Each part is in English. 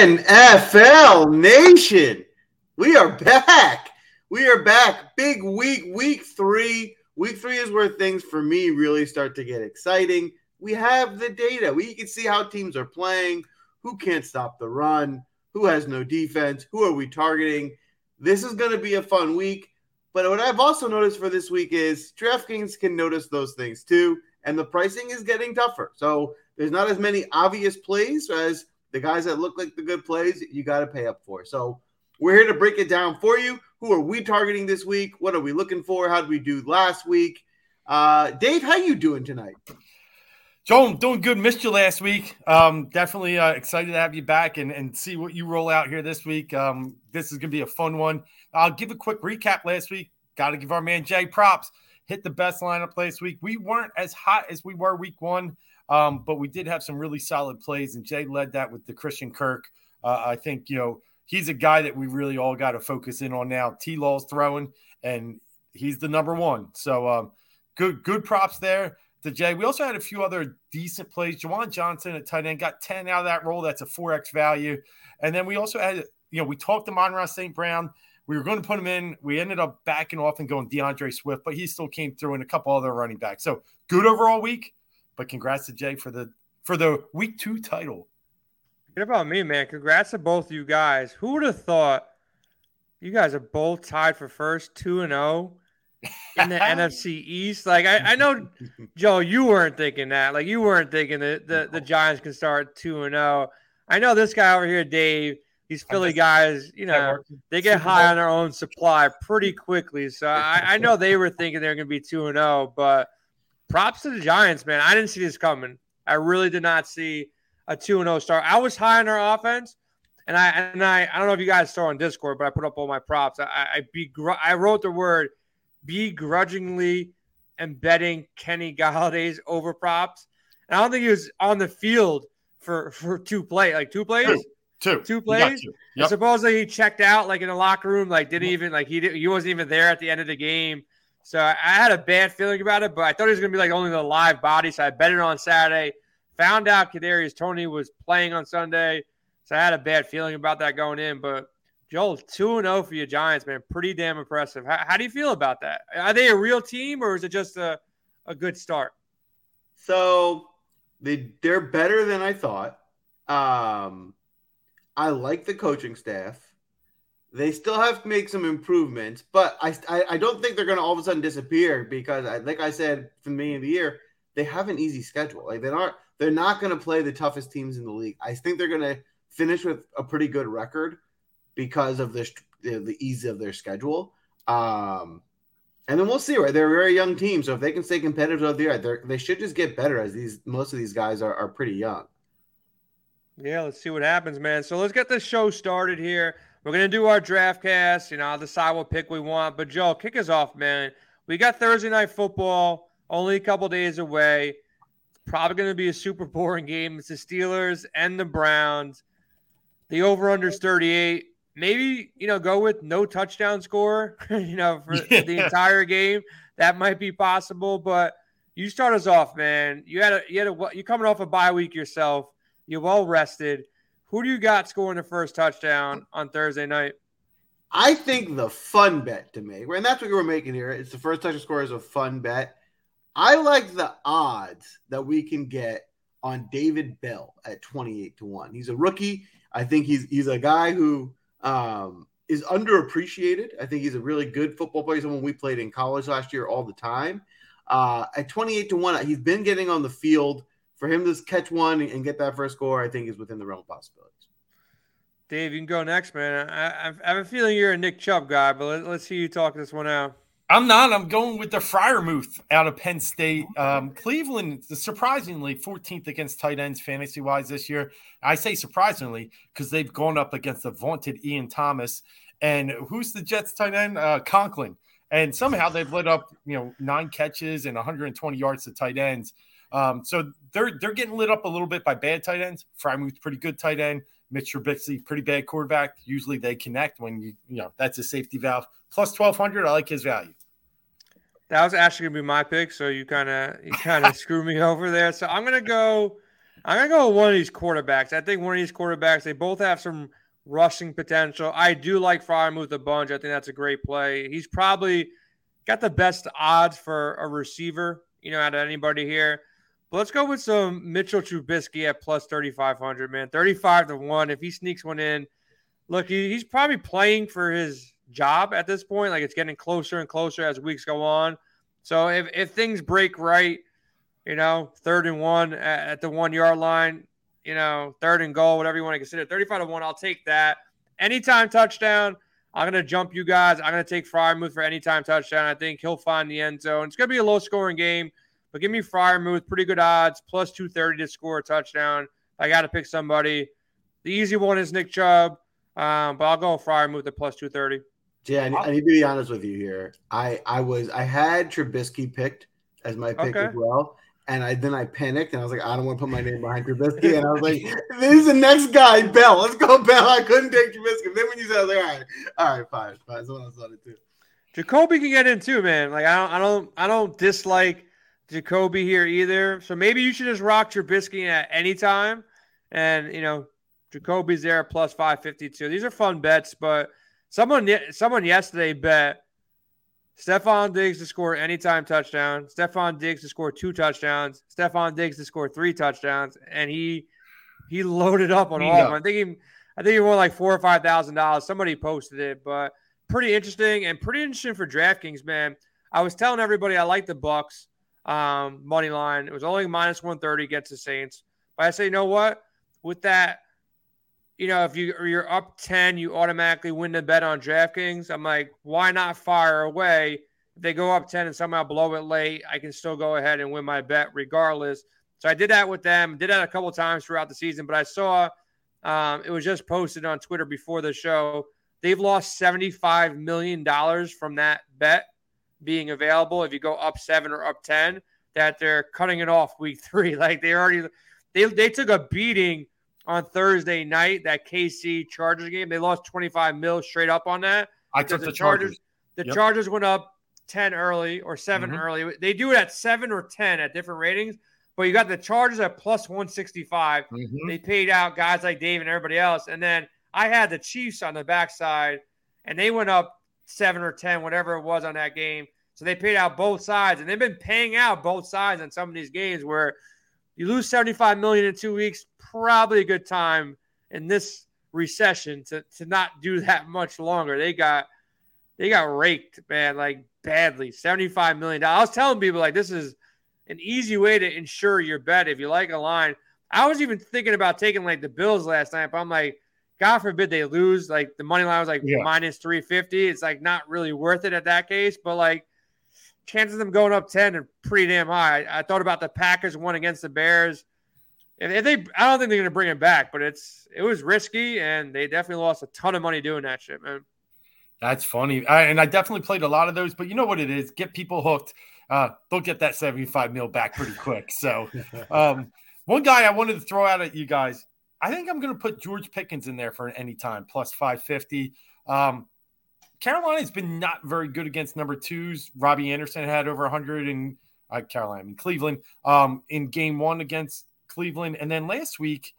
NFL Nation, we are back. We are back. Big week, week three. Week three is where things for me really start to get exciting. We have the data. We can see how teams are playing, who can't stop the run, who has no defense, who are we targeting. This is going to be a fun week. But what I've also noticed for this week is DraftKings can notice those things too, and the pricing is getting tougher. So there's not as many obvious plays as the guys that look like the good plays you got to pay up for. So we're here to break it down for you. Who are we targeting this week? What are we looking for? How did we do last week? Uh, Dave, how you doing tonight? Joe, doing good. Missed you last week. Um, definitely uh, excited to have you back and, and see what you roll out here this week. Um, this is going to be a fun one. I'll give a quick recap last week. Got to give our man Jay props. Hit the best lineup last week. We weren't as hot as we were week one, um, but we did have some really solid plays, and Jay led that with the Christian Kirk. Uh, I think, you know, he's a guy that we really all got to focus in on now. T Law's throwing, and he's the number one. So um, good, good props there to Jay. We also had a few other decent plays. Juwan Johnson at tight end got 10 out of that role. That's a 4x value. And then we also had, you know, we talked to Amon-Ra St. Brown. We were going to put him in. We ended up backing off and going D'Andre Swift, but he still came through in a couple other running backs. So good overall week. But congrats to Jay for the for the week two title. What about me, man? Congrats to both of you guys. Who would have thought you guys are both tied for first, two and zero oh? in the NFC East. Like I, I know, Joe, you weren't thinking that. Like you weren't thinking that the, the Giants can start two and zero. Oh. I know this guy over here, Dave. These Philly guys, you know, they get high on their own supply pretty quickly. So I, I know they were thinking they're going to be two and zero. Oh, but props to the Giants, man. I didn't see this coming. I really did not see a two and zero start. I was high on their offense. And I and I, I don't know if you guys saw on Discord, but I put up all my props. I I, begr- I wrote the word begrudgingly embedding Kenny Golladay's over props. And I don't think he was on the field for for two play like two plays. Two, two, two plays. Yep. Supposedly he checked out like in the locker room, like didn't even like he did, he wasn't even there at the end of the game. So I, had a bad feeling about it, but I thought he was gonna be like only the live body. So I bet it on Saturday. Found out Kadarius Toney was playing on Sunday, so I had a bad feeling about that going in. But Joel, 2 0 for your Giants, man. Pretty damn impressive. How, how, do you feel about that? Are they a real team or is it just a, a good start? So they, they're better than I thought. Um, I like the coaching staff. They still have to make some improvements, but I, I, I don't think they're going to all of a sudden disappear because, I, like I said from the beginning of the year, they have an easy schedule. Like they're not they're not going to play the toughest teams in the league. I think they're going to finish with a pretty good record because of the the ease of their schedule. Um, and then we'll see. Right, they're a very young team, so if they can stay competitive throughout the year, they should just get better. As these most of these guys are, are pretty young. Yeah, let's see what happens, man. So let's get this show started here. We're gonna do our draft cast. You know, I'll decide what pick we want. But Joe, kick us off, man. We got Thursday night football, only a couple days away. It's probably gonna be a super boring game. It's the Steelers and the Browns. The over under 38 maybe you know go with no touchdown score you know for yeah. the entire game that might be possible but you start us off man you had a you had a you coming off a bye week yourself you're well rested who do you got scoring the first touchdown on thursday night i think the fun bet to make and that's what we're making here it's the first touchdown score is a fun bet i like the odds that we can get on david bell at 28 to 1 he's a rookie i think he's he's a guy who um, is underappreciated. I think he's a really good football player. Someone we played in college last year all the time. Uh, at 28 to 1, he's been getting on the field. For him to catch one and get that first score, I think is within the realm of possibilities. Dave, you can go next, man. I, I have a feeling you're a Nick Chubb guy, but let, us see you talk this one out. I'm not. I'm going with the Freiermuth out of Penn State. Um, Cleveland, surprisingly, 14th against tight ends fantasy wise this year. I say surprisingly because they've gone up against the vaunted Ian Thomas. And who's the Jets tight end? Uh, Conklin. And somehow they've lit up, you know, nine catches and 120 yards to tight ends. Um, so they're they're getting lit up a little bit by bad tight ends. Freiermuth, pretty good tight end. Mitch Trubisky, pretty bad quarterback. Usually they connect when you, you know, that's a safety valve. Plus 1200, I like his value. That was actually gonna be my pick, so you kind of you kind of screw me over there. So I'm gonna go. I'm gonna go with one of these quarterbacks. I think one of these quarterbacks. They both have some rushing potential. I do like Freiermuth a bunch. I think that's a great play. He's probably got the best odds for a receiver, you know, out of anybody here. Let's go with some Mitchell Trubisky at plus 3,500, man. 35 to 1. If he sneaks one in, look, he, he's probably playing for his job at this point. Like it's getting closer and closer as weeks go on. So if, if things break right, you know, third and one at, at the one yard line, you know, third and goal, whatever you want to consider, 35 to 1, I'll take that. Anytime touchdown, I'm going to jump you guys. I'm going to take Freiermuth for anytime touchdown. I think he'll find the end zone. It's going to be a low scoring game, but give me Freiermuth, pretty good odds, plus 230 to score a touchdown. I got to pick somebody. The easy one is Nick Chubb, um, but I'll go Freiermuth at plus 230. Yeah, I, I need to be honest with you here. I I was I had Trubisky picked as my pick okay. as well, and I then I panicked and I was like, I don't want to put my name behind Trubisky. And I was like, this is the next guy, Bell. Let's go, Bell. I couldn't take Trubisky. Then when you said, I was like, all right, all right, fine, fine. Someone else thought it too. Jacoby can get in too, man. Like I don't, I don't, I don't dislike Jacoby here either. So maybe you should just rock Trubisky at any time, and you know, Jacoby's there plus five fifty two. These are fun bets, but someone, someone yesterday bet Stefon Diggs to score anytime touchdown. Stefon Diggs to score two touchdowns. Stefon Diggs to score three touchdowns, and he he loaded up on all of them. I think he I think he won like four or five thousand dollars. Somebody posted it, but pretty interesting and pretty interesting for DraftKings, man. I was telling everybody I like the Bucks um, money line. It was only minus one thirty against the Saints, but I say, you know what? With that you know, if you you're up 10, you automatically win the bet on DraftKings. I'm like, why not fire away? If they go up 10 and somehow blow it late, I can still go ahead and win my bet regardless. So I did that with them, did that a couple times throughout the season, but I saw um, it was just posted on Twitter before the show. They've lost $75 million from that bet being available. If you go up seven or up 10, that they're cutting it off week three. Like they already, they, they took a beating on Thursday night, that KC Chargers game. They lost 25 mil straight up on that. I took the, the Chargers. Chargers. The yep. Chargers went up 10 early or 7 mm-hmm. early. They do it at 7 or 10 at different ratings, but you got the Chargers at plus 165. Mm-hmm. They paid out guys like Dave and everybody else. And then I had the Chiefs on the backside, and they went up 7 or 10, whatever it was on that game. So they paid out both sides, and they've been paying out both sides on some of these games where – you lose 75 million in two weeks, probably a good time in this recession to, to not do that much longer. They got they got raked, man, like badly. 75 million. I was telling people like this is an easy way to insure your bet if you like a line. I was even thinking about taking like the Bills last night, but I'm like, God forbid they lose. Like the money line was like yeah. minus 350. It's like not really worth it at that case. But like chances of them going up 10 are pretty damn high. I, I thought about the Packers one against the Bears. If, if they, I don't think they're going to bring it back, but it's it was risky, and they definitely lost a ton of money doing that shit, man. That's funny, I, and I definitely played a lot of those. But you know what it is? Get people hooked. Uh, they'll get that seventy-five mil back pretty quick. So, um, one guy I wanted to throw out at you guys. I think I'm going to put George Pickens in there for any time plus five fifty. Um, Carolina's been not very good against number twos. Robbie Anderson had over 100 in uh, Carolina, I mean Cleveland, um, in game one against Cleveland. And then last week,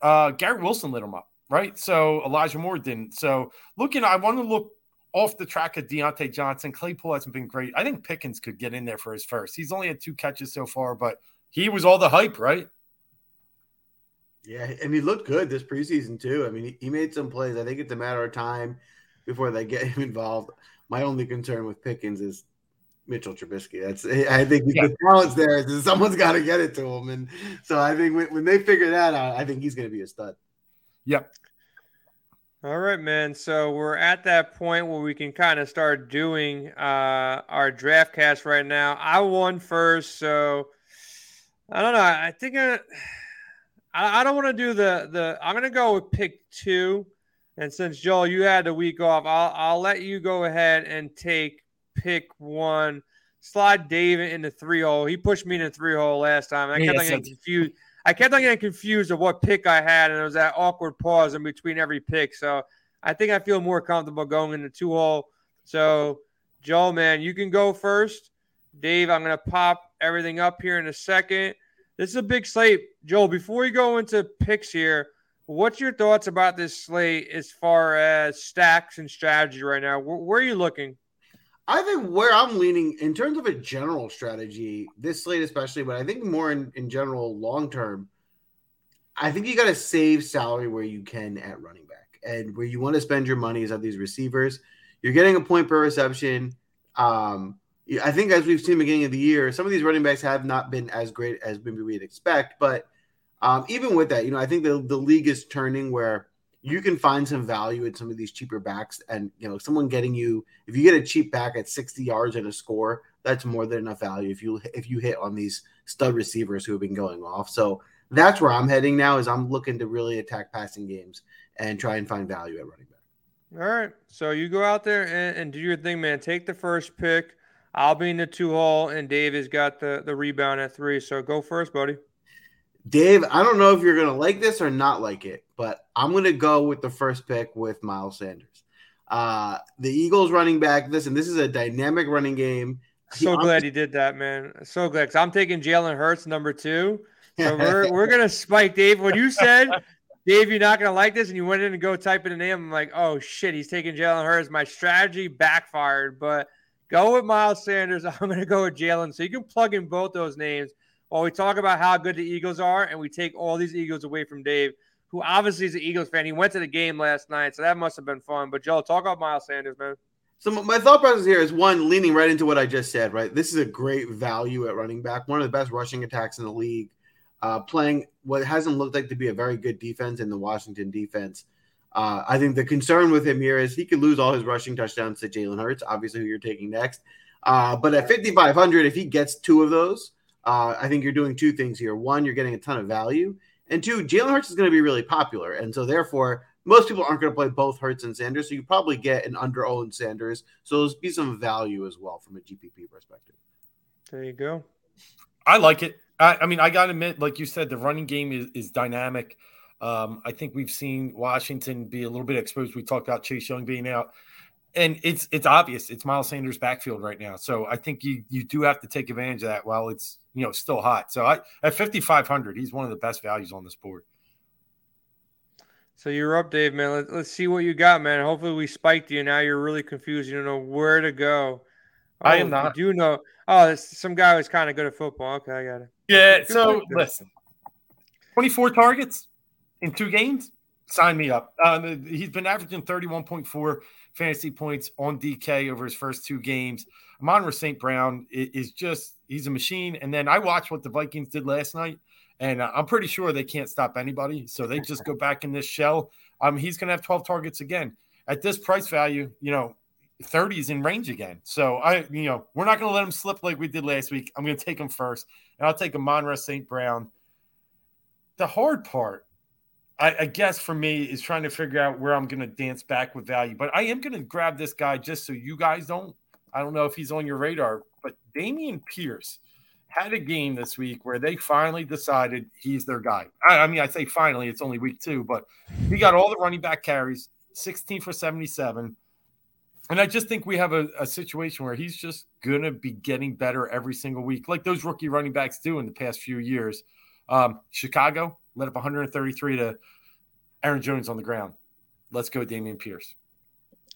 uh, Garrett Wilson lit him up, right? So Elijah Moore didn't. So looking, I want to look off the track of Diontae Johnson. Claypool hasn't been great. I think Pickens could get in there for his first. He's only had two catches so far, but he was all the hype, right? Yeah, and he looked good this preseason too. I mean, he, he made some plays. I think it's a matter of time before they get him involved. My only concern with Pickens is Mitchell Trubisky. That's I think yeah. the talent's there. Someone's got to get it to him, and so I think when, when they figure that out, I think he's going to be a stud. Yep. All right, man. So we're at that point where we can kind of start doing uh, our draft cast right now. I won first, so I don't know. I think I, I don't want to do the the. I'm going to go with pick two. And since Joel, you had the week off, I'll I'll let you go ahead and take pick one. Slide David into three hole. He pushed me into three hole last time. I kept on getting confused. I kept on getting confused of what pick I had, and it was that awkward pause in between every pick. So I think I feel more comfortable going into two hole. So Joel, man, you can go first. Dave, I'm gonna pop everything up here in a second. This is a big slate. Joel, before we go into picks here, what's your thoughts about this slate as far as stacks and strategy right now? Where, where are you looking? I think where I'm leaning in terms of a general strategy, this slate especially, but I think more in, in general long term, I think you got to save salary where you can at running back. And where you want to spend your money is on these receivers. You're getting a point per reception. Um, I think as we've seen beginning of the year, some of these running backs have not been as great as maybe we'd expect. But um, even with that, you know, I think the, the league is turning where you can find some value in some of these cheaper backs. And, you know, someone getting you, if you get a cheap back at 60 yards and a score, that's more than enough value if you if you hit on these stud receivers who have been going off. So that's where I'm heading now is I'm looking to really attack passing games and try and find value at running back. All right. So you go out there and, and do your thing, man. Take the first pick. I'll be in the two hole, and Dave has got the, the rebound at three. So go first, buddy. Dave, I don't know if you're going to like this or not like it, but I'm going to go with the first pick with Miles Sanders. Uh, the Eagles running back, listen, this is a dynamic running game. So he, glad he did that, man. So glad. Cause I'm taking Jalen Hurts number two. So we're, we're going to spike Dave. When you said, Dave, you're not going to like this, and you went in and go type in a name, I'm like, oh, shit, he's taking Jalen Hurts. My strategy backfired, but go with Miles Sanders. I'm going to go with Jalen. So you can plug in both those names while we talk about how good the Eagles are, and we take all these Eagles away from Dave, who obviously is an Eagles fan. He went to the game last night, so that must have been fun. But Joe, talk about Miles Sanders, man. So my thought process here is one leaning right into what I just said. Right, this is a great value at running back, one of the best rushing attacks in the league. Uh, playing what hasn't looked like to be a very good defense in the Washington defense. Uh, I think the concern with him here is he could lose all his rushing touchdowns to Jalen Hurts, obviously who you're taking next. Uh, but at 5,500, if he gets two of those, uh, I think you're doing two things here. One, you're getting a ton of value, and two, Jalen Hurts is going to be really popular, and so therefore most people aren't going to play both Hurts and Sanders. So you probably get an under owned Sanders. So there's be some value as well from a GPP perspective. There you go. I like it. I, I mean, I got to admit, like you said, the running game is, is dynamic. Um, I think we've seen Washington be a little bit exposed. We talked about Chase Young being out and it's it's obvious it's Miles Sanders backfield right now. So I think you you do have to take advantage of that while it's you know still hot. So I at 5500 he's one of the best values on this board. So you're up, Dave, man. Let, us see what you got, man. Hopefully we spiked you. Now you're really confused. You don't know where to go. Oh, I am not. You do know. Oh, some guy who's kind of good at football. Okay, I got it. Yeah. Good so listen, 24 targets in two games. Sign me up. Um, he's been averaging 31.4 fantasy points on DK over his first two games. Amon St. Brown is just, he's a machine. And then I watched what the Vikings did last night, and uh, I'm pretty sure they can't stop anybody. So they just go back in this shell. Um, he's going to have 12 targets again. At this price value, you know, 30 is in range again. So I, you know, we're not going to let him slip like we did last week. I'm going to take him first, and I'll take Amon St. Brown. The hard part I, I, guess for me is trying to figure out where I'm going to dance back with value. But I am going to grab this guy just so you guys don't. I don't know if he's on your radar, but Dameon Pierce had a game this week where they finally decided he's their guy. I, I mean, I say finally, it's only week two, but he got all the running back carries, 16 for 77. And I just think we have a, a situation where he's just going to be getting better every single week, like those rookie running backs do in the past few years. Um, Chicago, led up 133 to Aaron Jones on the ground. Let's go, Dameon Pierce.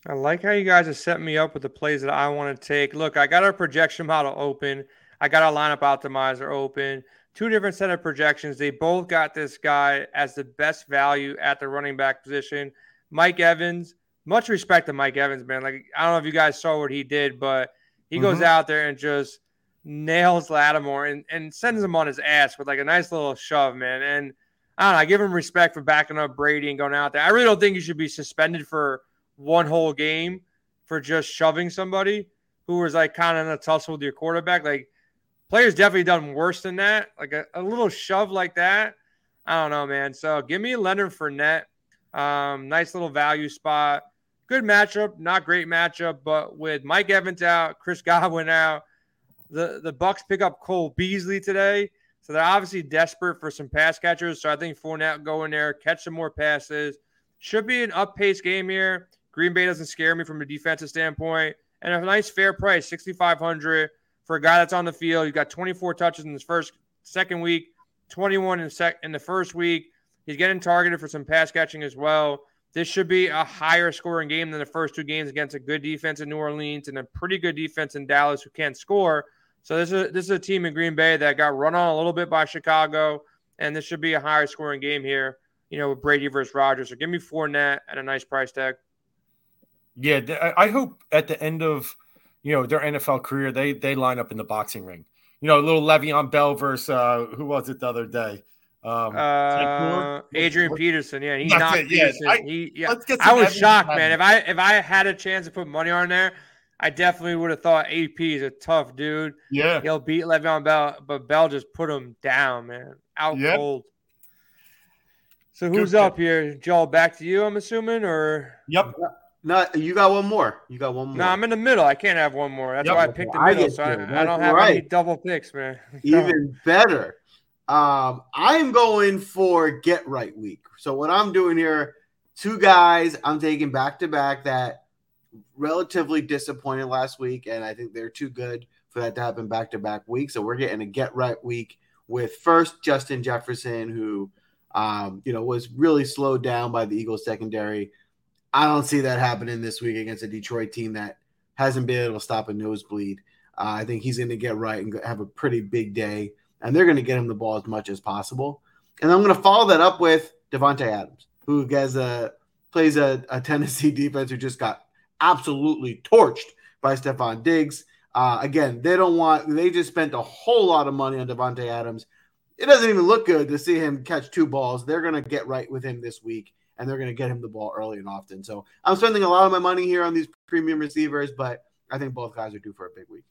I like how you guys have set me up with the plays that I want to take. Look, I got our projection model open. I got our lineup optimizer open. Two different set of projections. They both got this guy as the best value at the running back position. Mike Evans, much respect to Mike Evans, man. Like I don't know if you guys saw what he did, but he mm-hmm. goes out there and just nails Lattimore and, and sends him on his ass with like a nice little shove, man. And I don't know. I give him respect for backing up Brady and going out there. I really don't think you should be suspended for one whole game for just shoving somebody who was like kind of in a tussle with your quarterback. Like players definitely done worse than that. Like a, a little shove like that. I don't know, man. So give me Leonard Fournette. Um, nice little value spot. Good matchup, not great matchup, but with Mike Evans out, Chris Godwin out, the the Bucks pick up Cole Beasley today. So they're obviously desperate for some pass catchers. So I think Fournette go in there, catch some more passes. Should be an up pace game here. Green Bay doesn't scare me from a defensive standpoint. And a nice fair price, 6500 for a guy that's on the field. He's got twenty four touches in his first second week, 21 in sec in the first week. He's getting targeted for some pass catching as well. This should be a higher scoring game than the first two games against a good defense in New Orleans and a pretty good defense in Dallas who can't score. So this is this is a team in Green Bay that got run on a little bit by Chicago, and this should be a higher scoring game here. You know, with Brady versus Rodgers. So give me Fournette at a nice price tag. Yeah, I hope at the end of you know their NFL career they they line up in the boxing ring. You know, a little Le'Veon Bell versus uh, who was it the other day? Um, uh, Adrian Peterson, yeah, he knocked it, yeah. Peterson. I, he, yeah. I was shocked, man. If I if I had a chance to put money on there, I definitely would have thought AP is a tough dude. Yeah, he'll beat Le'Veon Bell, but Bell just put him down, man, out yep. cold. So who's Good up here, Joel? Back to you, I'm assuming, or yep. No, you got one more. You got one more. No, I'm in the middle. I can't have one more. That's yep. why I picked the middle. I so I, I, don't have right. any double picks, man. Even better. Um, I am going for get right week. So what I'm doing here, two guys I'm taking back to back that relatively disappointed last week, and I think they're too good for that to happen back to back week. So we're getting a get right week with first Justin Jefferson, who um, you know was really slowed down by the Eagles secondary. I don't see that happening this week against a Detroit team that hasn't been able to stop a nosebleed. Uh, I think he's going to get right and have a pretty big day, and they're going to get him the ball as much as possible. And I'm going to follow that up with Davante Adams, who has a plays a, a, Tennessee defense who just got absolutely torched by Stefon Diggs. Uh, again, they don't want. They just spent a whole lot of money on Davante Adams. It doesn't even look good to see him catch two balls. They're going to get right with him this week and they're going to get him the ball early and often. So I'm spending a lot of my money here on these premium receivers, but I think both guys are due for a big week.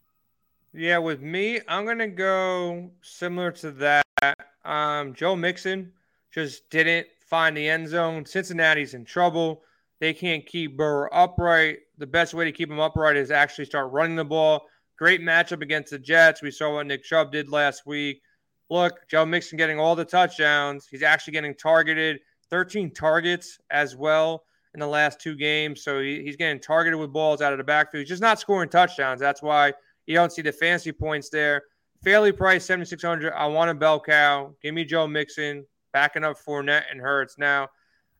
Yeah, with me, I'm going to go similar to that. Um, Joe Mixon just didn't find the end zone. Cincinnati's in trouble. They can't keep Burrow upright. The best way to keep him upright is actually start running the ball. Great matchup against the Jets. We saw what Nick Chubb did last week. Look, Joe Mixon getting all the touchdowns. He's actually getting targeted. 13 targets as well in the last two games. So he, he's getting targeted with balls out of the backfield. He's just not scoring touchdowns. That's why you don't see the fancy points there. Fairly priced, 7,600. I want a bell cow. Give me Joe Mixon, backing up Fournette and Hurts. Now,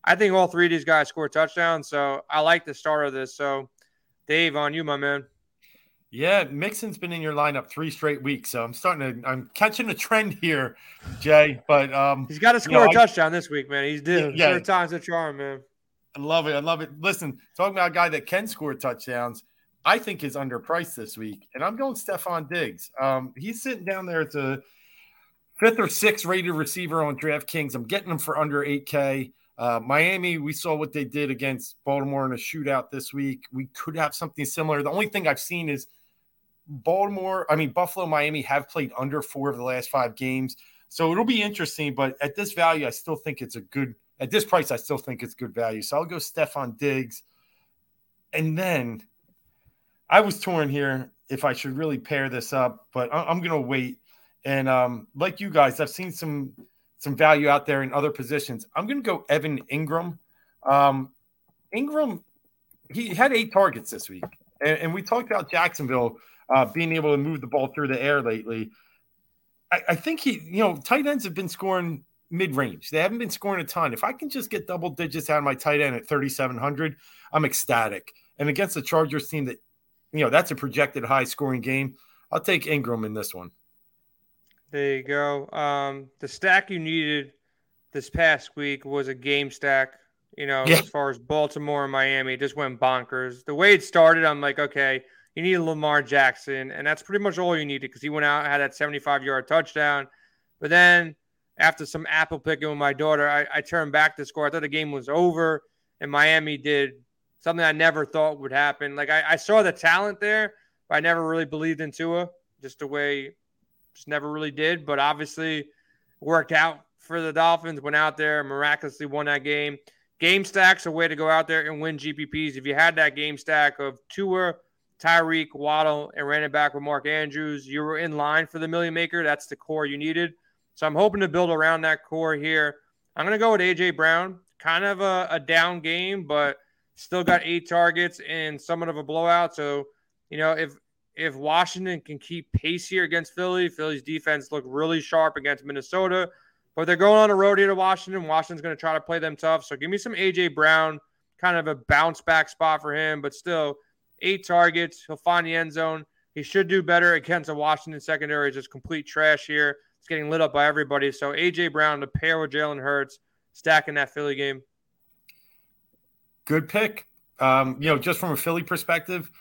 I think all three of these guys score touchdowns. So I like the start of this. So, Dave, on you, my man. Yeah, Mixon's been in your lineup three straight weeks, so I'm starting to I'm catching a trend here, Jay. But um, he's got to score you know, a touchdown this week, man. He's due. Yeah, third time's a charm, man. I love it. I love it. Listen, talking about a guy that can score touchdowns, I think is underpriced this week, and I'm going Stefon Diggs. Um, he's sitting down there as a fifth or sixth rated receiver on DraftKings. I'm getting him for under 8K. Uh, Miami, we saw what they did against Baltimore in a shootout this week. We could have something similar. The only thing I've seen is Baltimore, I mean, Buffalo, Miami have played under four of the last five games. So it'll be interesting. But at this value, I still think it's a good, at this price, I still think it's good value. So I'll go Stefon Diggs. And then I was torn here if I should really pair this up, but I'm going to wait. And um, like you guys, I've seen some some value out there in other positions. I'm going to go Evan Engram. Um, Engram, he had eight targets this week. And, and we talked about Jacksonville uh, being able to move the ball through the air lately. I, I think he, you know, tight ends have been scoring mid range. They haven't been scoring a ton. If I can just get double digits out of my tight end at 3,700, I'm ecstatic. And against the Chargers team that, you know, that's a projected high scoring game, I'll take Engram in this one. There you go. Um, the stack you needed this past week was a game stack. You know, yeah. as far as Baltimore and Miami, just went bonkers. The way it started, I'm like, okay, you need Lamar Jackson, and that's pretty much all you needed because he went out and had that 75 yard touchdown. But then after some apple picking with my daughter, I, I turned back to score. I thought the game was over, and Miami did something I never thought would happen. Like I, I saw the talent there, but I never really believed in Tua, just the way just never really did. But obviously worked out for the Dolphins. Went out there, miraculously won that game. Game stacks a way to go out there and win GPPs. If you had that game stack of Tua Tyreek, Waddle, and ran it back with Mark Andrews. You were in line for the million maker. That's the core you needed. So I'm hoping to build around that core here. I'm going to go with AJ Brown. Kind of a, a, down game, but still got eight targets and somewhat of a blowout. So, you know, if if Washington can keep pace here against Philly, Philly's defense looked really sharp against Minnesota. But they're going on a road here to Washington. Washington's going to try to play them tough. So give me some AJ Brown, kind of a bounce back spot for him, but still eight targets. He'll find the end zone. He should do better against the Washington secondary. It's Just complete trash here. It's getting lit up by everybody. So AJ Brown to pair with Jalen Hurts, stacking that Philly game. Good pick. Um, you know, just from a Philly perspective,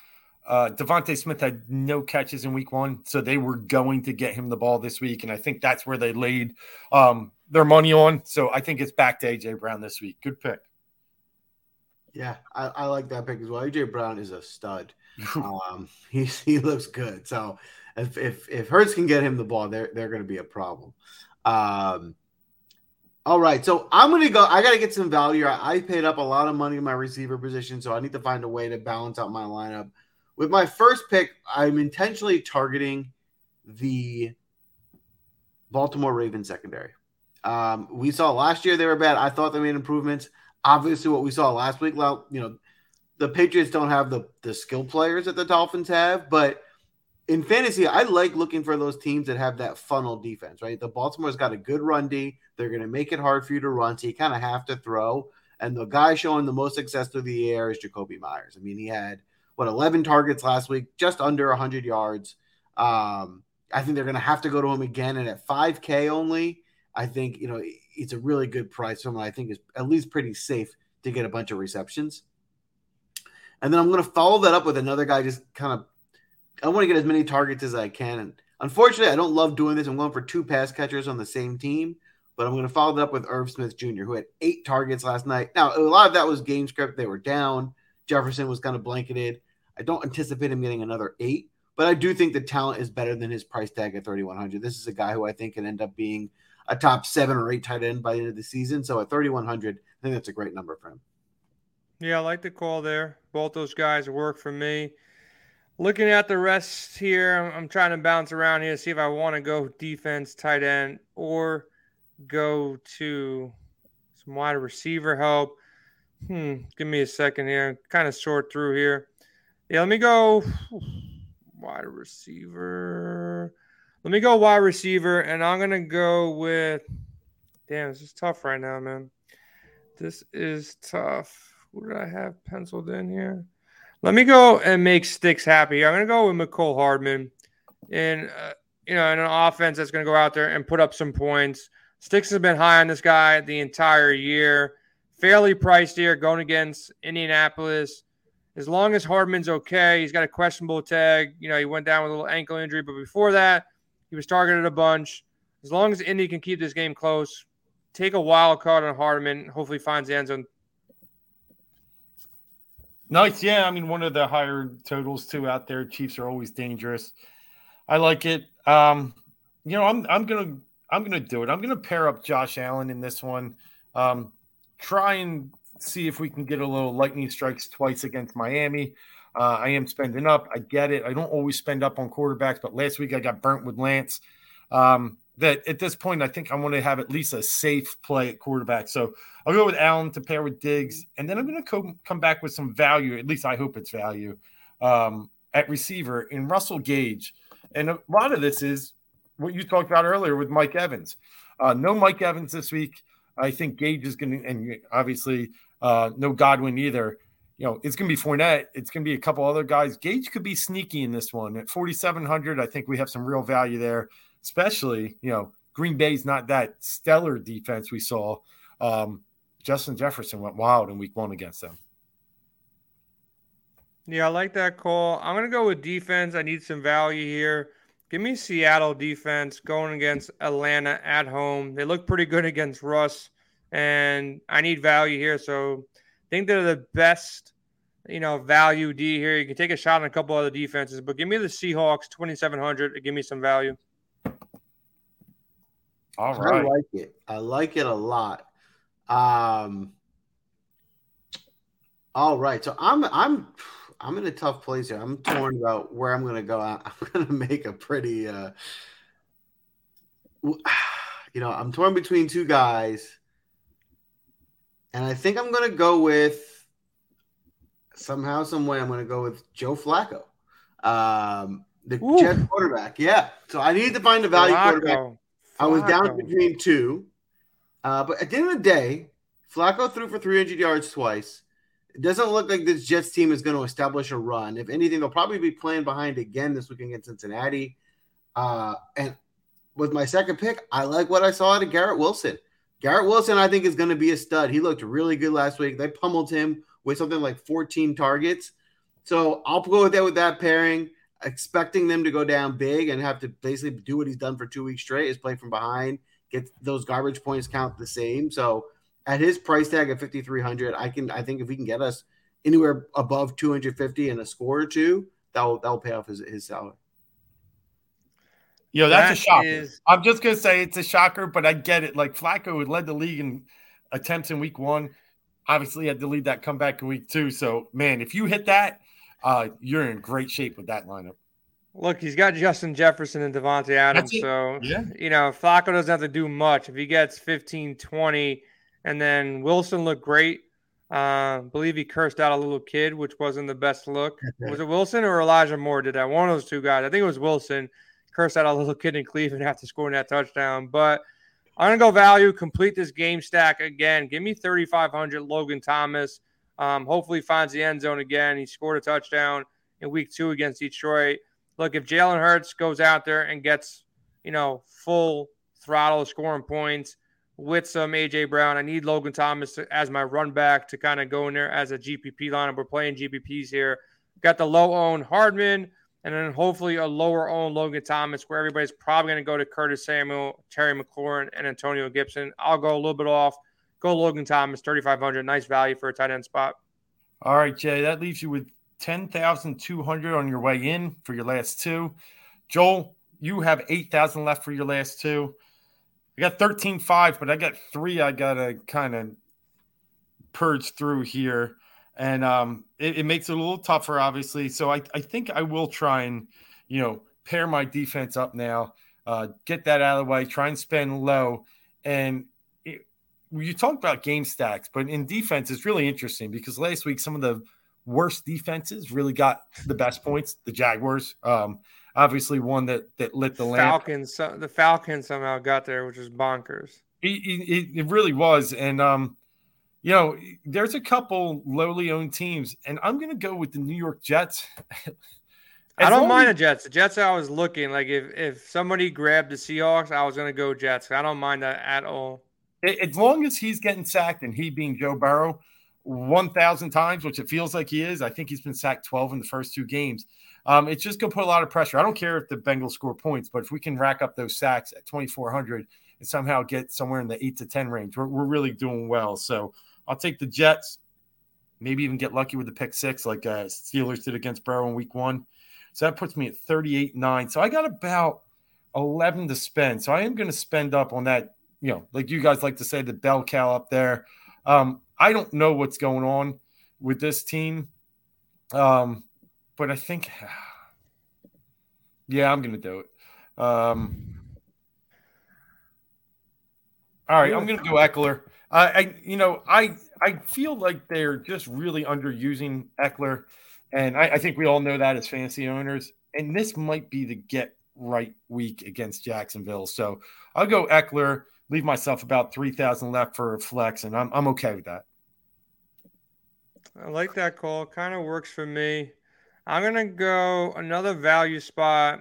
uh, DeVonta Smith had no catches in week one, so they were going to get him the ball this week, and I think that's where they laid um, their money on. So I think it's back to AJ Brown this week. Good pick. Yeah, I, I like that pick as well. AJ Brown is a stud. um, he he looks good. So if if if Hurts can get him the ball, they're they're going to be a problem. Um, all right, so I'm gonna go. I gotta get some value. I, I paid up a lot of money in my receiver position, so I need to find a way to balance out my lineup. With my first pick, I'm intentionally targeting the Baltimore Ravens secondary. Um, we saw last year they were bad. I thought they made improvements. Obviously, what we saw last week, well, you know, the Patriots don't have the the skill players that the Dolphins have, but in fantasy, I like looking for those teams that have that funnel defense, right? The Baltimore's got a good run D. They're going to make it hard for you to run, so you kind of have to throw. And the guy showing the most success through the air is Jakobi Meyers. I mean, he had what 11 targets last week, just under 100 yards. Um, I think they're going to have to go to him again, and at 5K only, I think you know it's a really good price for him. I think is at least pretty safe to get a bunch of receptions. And then I'm going to follow that up with another guy, just kind of I want to get as many targets as I can. And unfortunately, I don't love doing this. I'm going for two pass catchers on the same team, but I'm going to follow that up with Irv Smith Jr., who had eight targets last night. Now, a lot of that was game script. They were down. Jefferson was kind of blanketed. I don't anticipate him getting another eight, but I do think the talent is better than his price tag at 3,100. This is a guy who I think can end up being a top seven or eight tight end by the end of the season. So at 3,100, I think that's a great number for him. Yeah, I like the call there. Both those guys work for me. Looking at the rest here, I'm, trying to bounce around here to see if I want to go defense, tight end, or go to some wide receiver help. Hmm, give me a second here. Kind of short through here. Yeah, let me go wide receiver. Let me go wide receiver, and I'm gonna go with. Damn, this is tough right now, man. This is tough. Who did I have penciled in here? Let me go and make Sticks happy. I'm to go with Mecole Hardman, and uh, you know, in an offense that's to go out there and put up some points. Sticks has been high on this guy the entire year. Fairly priced here, going against Indianapolis. As long as Hardman's okay, he's got a questionable tag. You know, he went down with a little ankle injury, but before that, he was targeted a bunch. As long as Indy can keep this game close, take a wild card on Hardman. Hopefully, finds the end zone Nice. Yeah. I mean, one of the higher totals too out there. Chiefs are always dangerous. I like it. Um, you know, I'm I'm gonna I'm gonna do it. I'm gonna pair up Josh Allen in this one. Um, try and see if we can get a little lightning strikes twice against Miami. Uh, I am spending up. I get it. I don't always spend up on quarterbacks, but last week I got burnt with Lance. Um, that at this point, I think I want to have at least a safe play at quarterback. So I'll go with Allen to pair with Diggs, and then I'm going to co- come back with some value. At least I hope it's value um, at receiver in Russell Gage. And a lot of this is what you talked about earlier with Mike Evans. Uh, no Mike Evans this week. I think Gage is going to, and obviously uh, no Godwin either. You know, it's going to be Fournette. It's going to be a couple other guys. Gage could be sneaky in this one at 4,700. I think we have some real value there especially, you know, Green Bay's not that stellar defense we saw. Um, Justin Jefferson went wild in week one against them. Yeah, I like that call. I'm going to go with defense. I need some value here. Give me Seattle defense going against Atlanta at home. They look pretty good against Russ, and I need value here. So I think they're the best, you know, value D here. You can take a shot on a couple other defenses, but give me the Seahawks 2,700 to give me some value. All right. I like it. I like it a lot. Um all right. So I'm I'm I'm in a tough place here. I'm torn about where I'm gonna go. I'm gonna make a pretty uh you know, I'm torn between two guys. And I think I'm gonna go with somehow, some way, I'm gonna go with Joe Flacco. Um the Jets quarterback. Yeah. So I need to find a value Flacco. quarterback I was down between two. Uh, but at the end of the day, Flacco threw for 300 yards twice. It doesn't look like this Jets team is going to establish a run. If anything, they'll probably be playing behind again this week against Cincinnati. Uh, and with my second pick, I like what I saw out of Garrett Wilson. Garrett Wilson, I think, is going to be a stud. He looked really good last week. They pummeled him with something like 14 targets. So I'll go with that with that pairing, expecting them to go down big and have to basically do what he's done for two weeks straight is play from behind, get those garbage points count the same. So at his price tag of 5300 i can i think if we can get us anywhere above 250 and a score or two that'll that'll pay off his, his salary Yo, that's that a shocker. Is... I'm just gonna say it's a shocker, but I get it. Like Flacco had led the league in attempts in week one. Obviously, had to lead that comeback in week two. So, man, if you hit that, uh, you're in great shape with that lineup. Look, he's got Justin Jefferson and Davante Adams. So, yeah. you know, Flacco doesn't have to do much. If he gets 15, 20, and then Wilson looked great. Uh, believe he cursed out a little kid, which wasn't the best look. was it Wilson or Elijah Moore did that? One of those two guys. I think it was Wilson. Cursed out a little kid in Cleveland after scoring that touchdown. But I'm gonna go value, complete this game stack again. Give me 3,500 Logan Thomas. Um, hopefully finds the end zone again. He scored a touchdown in week two against Detroit. Look, if Jalen Hurts goes out there and gets, you know, full throttle scoring points, with some AJ Brown. I need Logan Thomas to, as my run back to kind of go in there as a GPP lineup. We're playing GPPs here. Got the low own Hardman, and then hopefully a lower own Logan Thomas, where everybody's probably going to go to Curtis Samuel, Terry McLaurin, and Antonio Gibson. I'll go a little bit off. Go Logan Thomas, 3,500. Nice value for a tight end spot. All right, Jay. That leaves you with 10,200 on your way in for your last two. Joel, you have 8,000 left for your last two. I got 13 5, but I got three I got to kind of purge through here. And um, it, it, makes it a little tougher, obviously. So I, I think I will try and, you know, pair my defense up now, uh, get that out of the way, try and spend low. And it, you talk about game stacks, but in defense, it's really interesting because last week, some of the worst defenses really got the best points. The Jaguars, um, obviously one that that lit the lamp. Falcons, the Falcons somehow got there, which is bonkers. It, it, it really was, and um, you know, there's a couple lowly owned teams, and I'm going to go with the New York Jets. I don't mind the Jets. The Jets, I was looking like if if somebody grabbed the Seahawks, I was going to go Jets. I don't mind that at all. As long as he's getting sacked and he being Joe Burrow 1,000 times, which it feels like he is, I think he's been sacked 12 in the first two games. Um, it's just going to put a lot of pressure. I don't care if the Bengals score points, but if we can rack up those sacks at 2,400 and somehow get somewhere in the eight to 10 range, we're, we're really doing well. So I'll take the Jets, maybe even get lucky with the pick six like uh, Steelers did against Burrow in week one. So that puts me at 38 9. So I got about 11 to spend. So I am going to spend up on that, you know, like you guys like to say, the bell cow up there. Um, I don't know what's going on with this team. Um, but I think, yeah, I'm to do it. Um, all right, I'm to go Ekeler. Uh, I, you know, I I feel like they're just really underusing Ekeler, and I, I think we all know that as fantasy owners. And this might be the get right week against Jacksonville. So I'll go Ekeler. leave myself about 3,000 left for flex, and I'm, I'm okay with that. I like that call. Kind of works for me. I'm gonna go another value spot.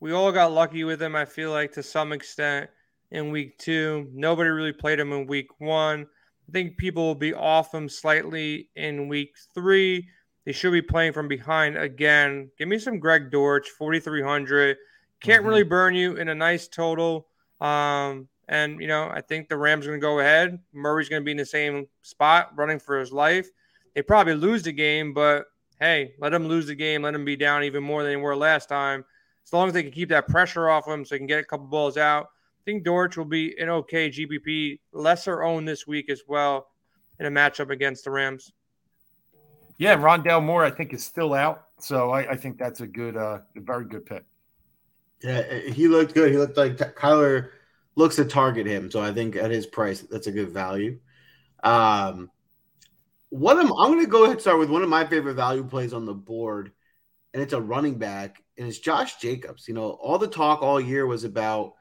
We all got lucky with him, I feel like, to some extent in week two. Nobody really played him in week one. I think people will be off him slightly in week three. They should be playing from behind again. Give me some Greg Dortch, 4,300. Can't mm-hmm. really burn you in a nice total. Um, and, you know, I think the Rams are going to go ahead. Murray's going to be in the same spot, running for his life. They probably lose the game, but hey, let them lose the game, let them be down even more than they were last time. As long as they can keep that pressure off them so they can get a couple balls out. I think Dortch will be an okay GPP, lesser own this week as well in a matchup against the Rams. Yeah, Rondale Moore, I think, is still out. So I, I think that's a good, uh, a very good pick. Yeah, he looked good. He looked like Kyler looks to target him. So I think at his price, that's a good value. Um, one of I'm going to go ahead and start with one of my favorite value plays on the board, and it's a running back, and it's Josh Jacobs. You know, all the talk all year was about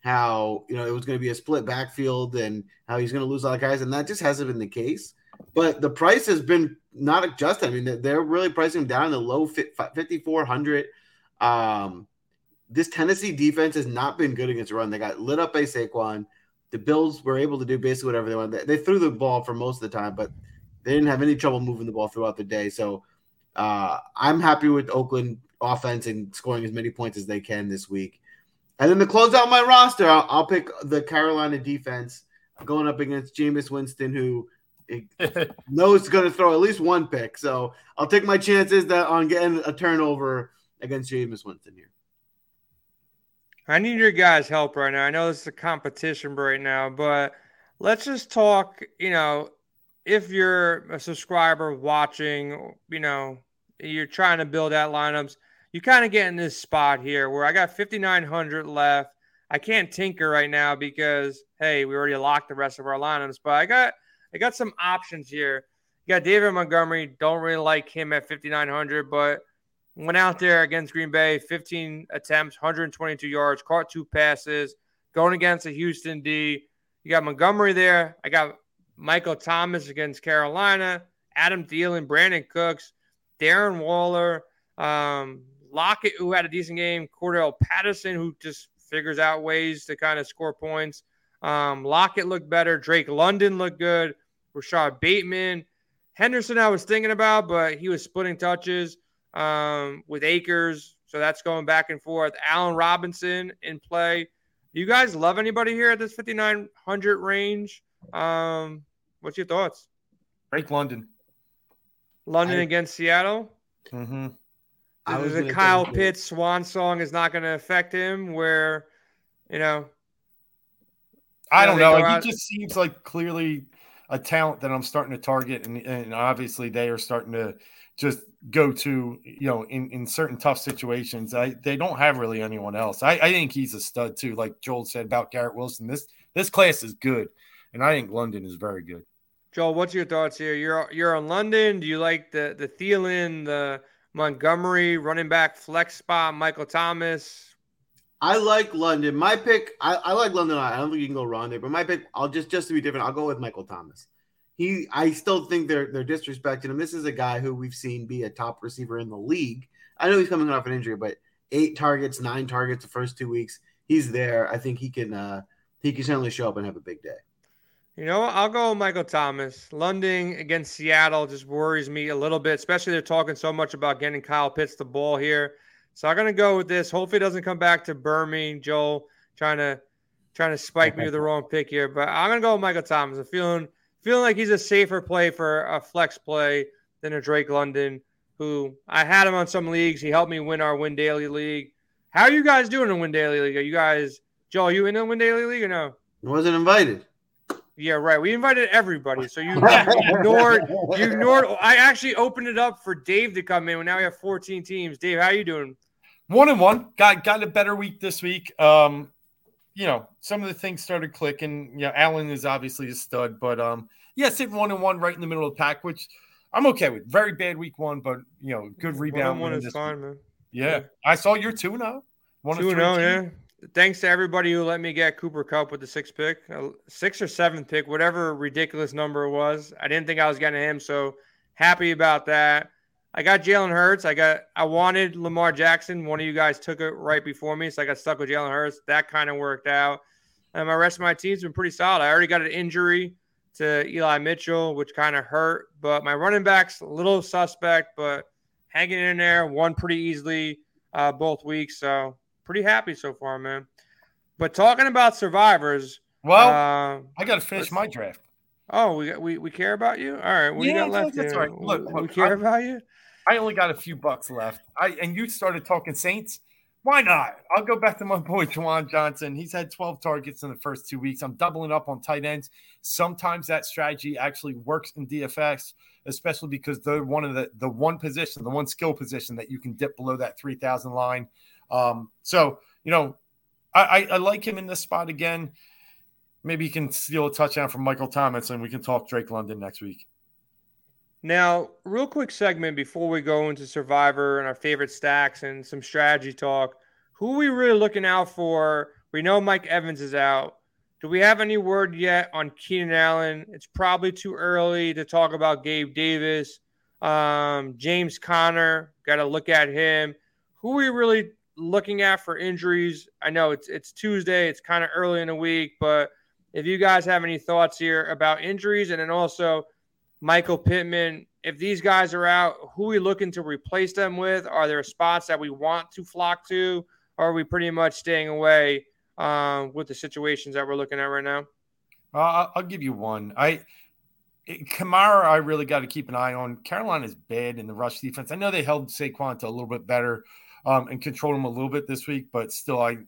how you know it was going to be a split backfield and how he's going to lose a lot of guys, and that just hasn't been the case. But the price has been not adjusted. I mean, they're really pricing him down the low 5,400. Um, this Tennessee defense has not been good against run. They got lit up by Saquon. The Bills were able to do basically whatever they wanted. They threw the ball for most of the time, but they didn't have any trouble moving the ball throughout the day. So uh, I'm happy with Oakland offense and scoring as many points as they can this week. And then to close out my roster, I'll, I'll pick the Carolina defense going up against Jameis Winston, who knows going to throw at least one pick. So I'll take my chances that on getting a turnover against Jameis Winston here. I need your guys' help right now. I know this is a competition right now, but let's just talk. You know, if you're a subscriber watching, you know, you're trying to build out lineups, you kind of get in this spot here where I got 5,900 left. I can't tinker right now because hey, we already locked the rest of our lineups, but I got I got some options here. You got David Montgomery. Don't really like him at 5,900, but went out there against Green Bay, 15 attempts, 122 yards, caught two passes, going against a Houston D. You got Montgomery there. I got Michael Thomas against Carolina, Adam Thielen, Brandin Cooks, Darren Waller, um, Lockett, who had a decent game, Cordarrelle Patterson, who just figures out ways to kind of score points. Um, Lockett looked better. Drake London looked good. Rashod Bateman. Henderson, I was thinking about, but he was splitting touches um, with Akers. So that's going back and forth. Allen Robinson in play. Do you guys love anybody here at this 5,900 range? Um, what's your thoughts? Drake London. London I, against Seattle. Mm-hmm. I was a Kyle Pitts swan song is not going to affect him. Where, you know, I don't know. Like, he just seems like clearly a talent that I'm starting to target, and, and obviously they are starting to just go to you know in, in certain tough situations. I they don't have really anyone else. I, I think he's a stud too. Like Joel said about Garrett Wilson, this this class is good, and I think London is very good. Joel, what's your thoughts here? You're you're on London. Do you like the the Thielen, the Montgomery running back flex spot, Michael Thomas? I like London. My pick, I, I like London. I don't think you can go wrong there, but my pick, I'll just just to be different, I'll go with Michael Thomas. He, I still think they're they're disrespecting him. This is a guy who we've seen be a top receiver in the league. I know he's coming off an injury, but eight targets, nine targets the first two weeks. He's there. I think he can uh he can certainly show up and have a big day. You know, I'll go Michael Thomas. London against Seattle just worries me a little bit, especially they're talking so much about getting Kyle Pitts the ball here. So I'm gonna go with this. Hopefully, it doesn't come back to me, Joel, trying to trying to spike me with the wrong pick here. But I'm gonna go with Michael Thomas. I'm feeling feeling like he's a safer play for a flex play than a Drake London, who I had him on some leagues. He helped me win our Win Daily League. How are you guys doing in Win Daily League? Are you guys, Joel? You in the Win Daily League or no? I wasn't invited. Yeah, right. We invited everybody, so you ignored. You ignored. I actually opened it up for Dave to come in. Now we have 14 teams. Dave, how are you doing? one and one. Got got a better week this week. Um, you know, some of the things started clicking. You know, Allen is obviously a stud, but um, yeah, sitting one and one right in the middle of the pack, which I'm okay with. Very bad week one, but you know, good rebound. One, one is fine, man. Yeah. yeah. I saw your two now. One two and zero, yeah. Thanks to everybody who let me get Cooper Kupp with the six pick, uh, six or seventh pick, whatever ridiculous number it was. I didn't think I was getting him, so happy about that. I got Jalen Hurts. I got I wanted Lamar Jackson. One of you guys took it right before me, so I got stuck with Jalen Hurts. That kind of worked out. And my rest of my team's been pretty solid. I already got an injury to Eli Mitchell, which kind of hurt. But my running backs a little suspect, but hanging in there, won pretty easily uh, both weeks. So pretty happy so far, man. But talking about survivors, well, uh, I got to finish my draft. Oh, we we we care about you. All right, what yeah, you got left? That's here? right. Look, look, we care I, about you. I only got a few bucks left. I and you started talking Saints. Why not? I'll go back to my boy Juwan Johnson. He's had 12 targets in the first two weeks. I'm doubling up on tight ends. Sometimes that strategy actually works in DFS, especially because they're one of the the one position, the one skill position that you can dip below that 3,000 line. Um, so you know, I, I, I like him in this spot again. Maybe he can steal a touchdown from Michael Thomas, and we can talk Drake London next week. Now, real quick segment before we go into Survivor and our favorite stacks and some strategy talk. Who are we really looking out for We know Mike Evans is out. Do we have any word yet on Keenan Allen? It's probably too early to talk about Gabe Davis. Um, James Conner, got to look at him. Who we really looking at for injuries? I know it's it's Tuesday, it's kind of early in the week, but if you guys have any thoughts here about injuries and then also Michael Pittman, if these guys are out, who are we looking to replace them with? Are there spots that we want to flock to? Or are we pretty much staying away um, with the situations that we're looking at right now? Uh, I'll give you one. I Kamara, I really got to keep an eye on. Carolina's bad in the rush defense. I know they held Saquon to a little bit better um, and controlled him a little bit this week, but still, I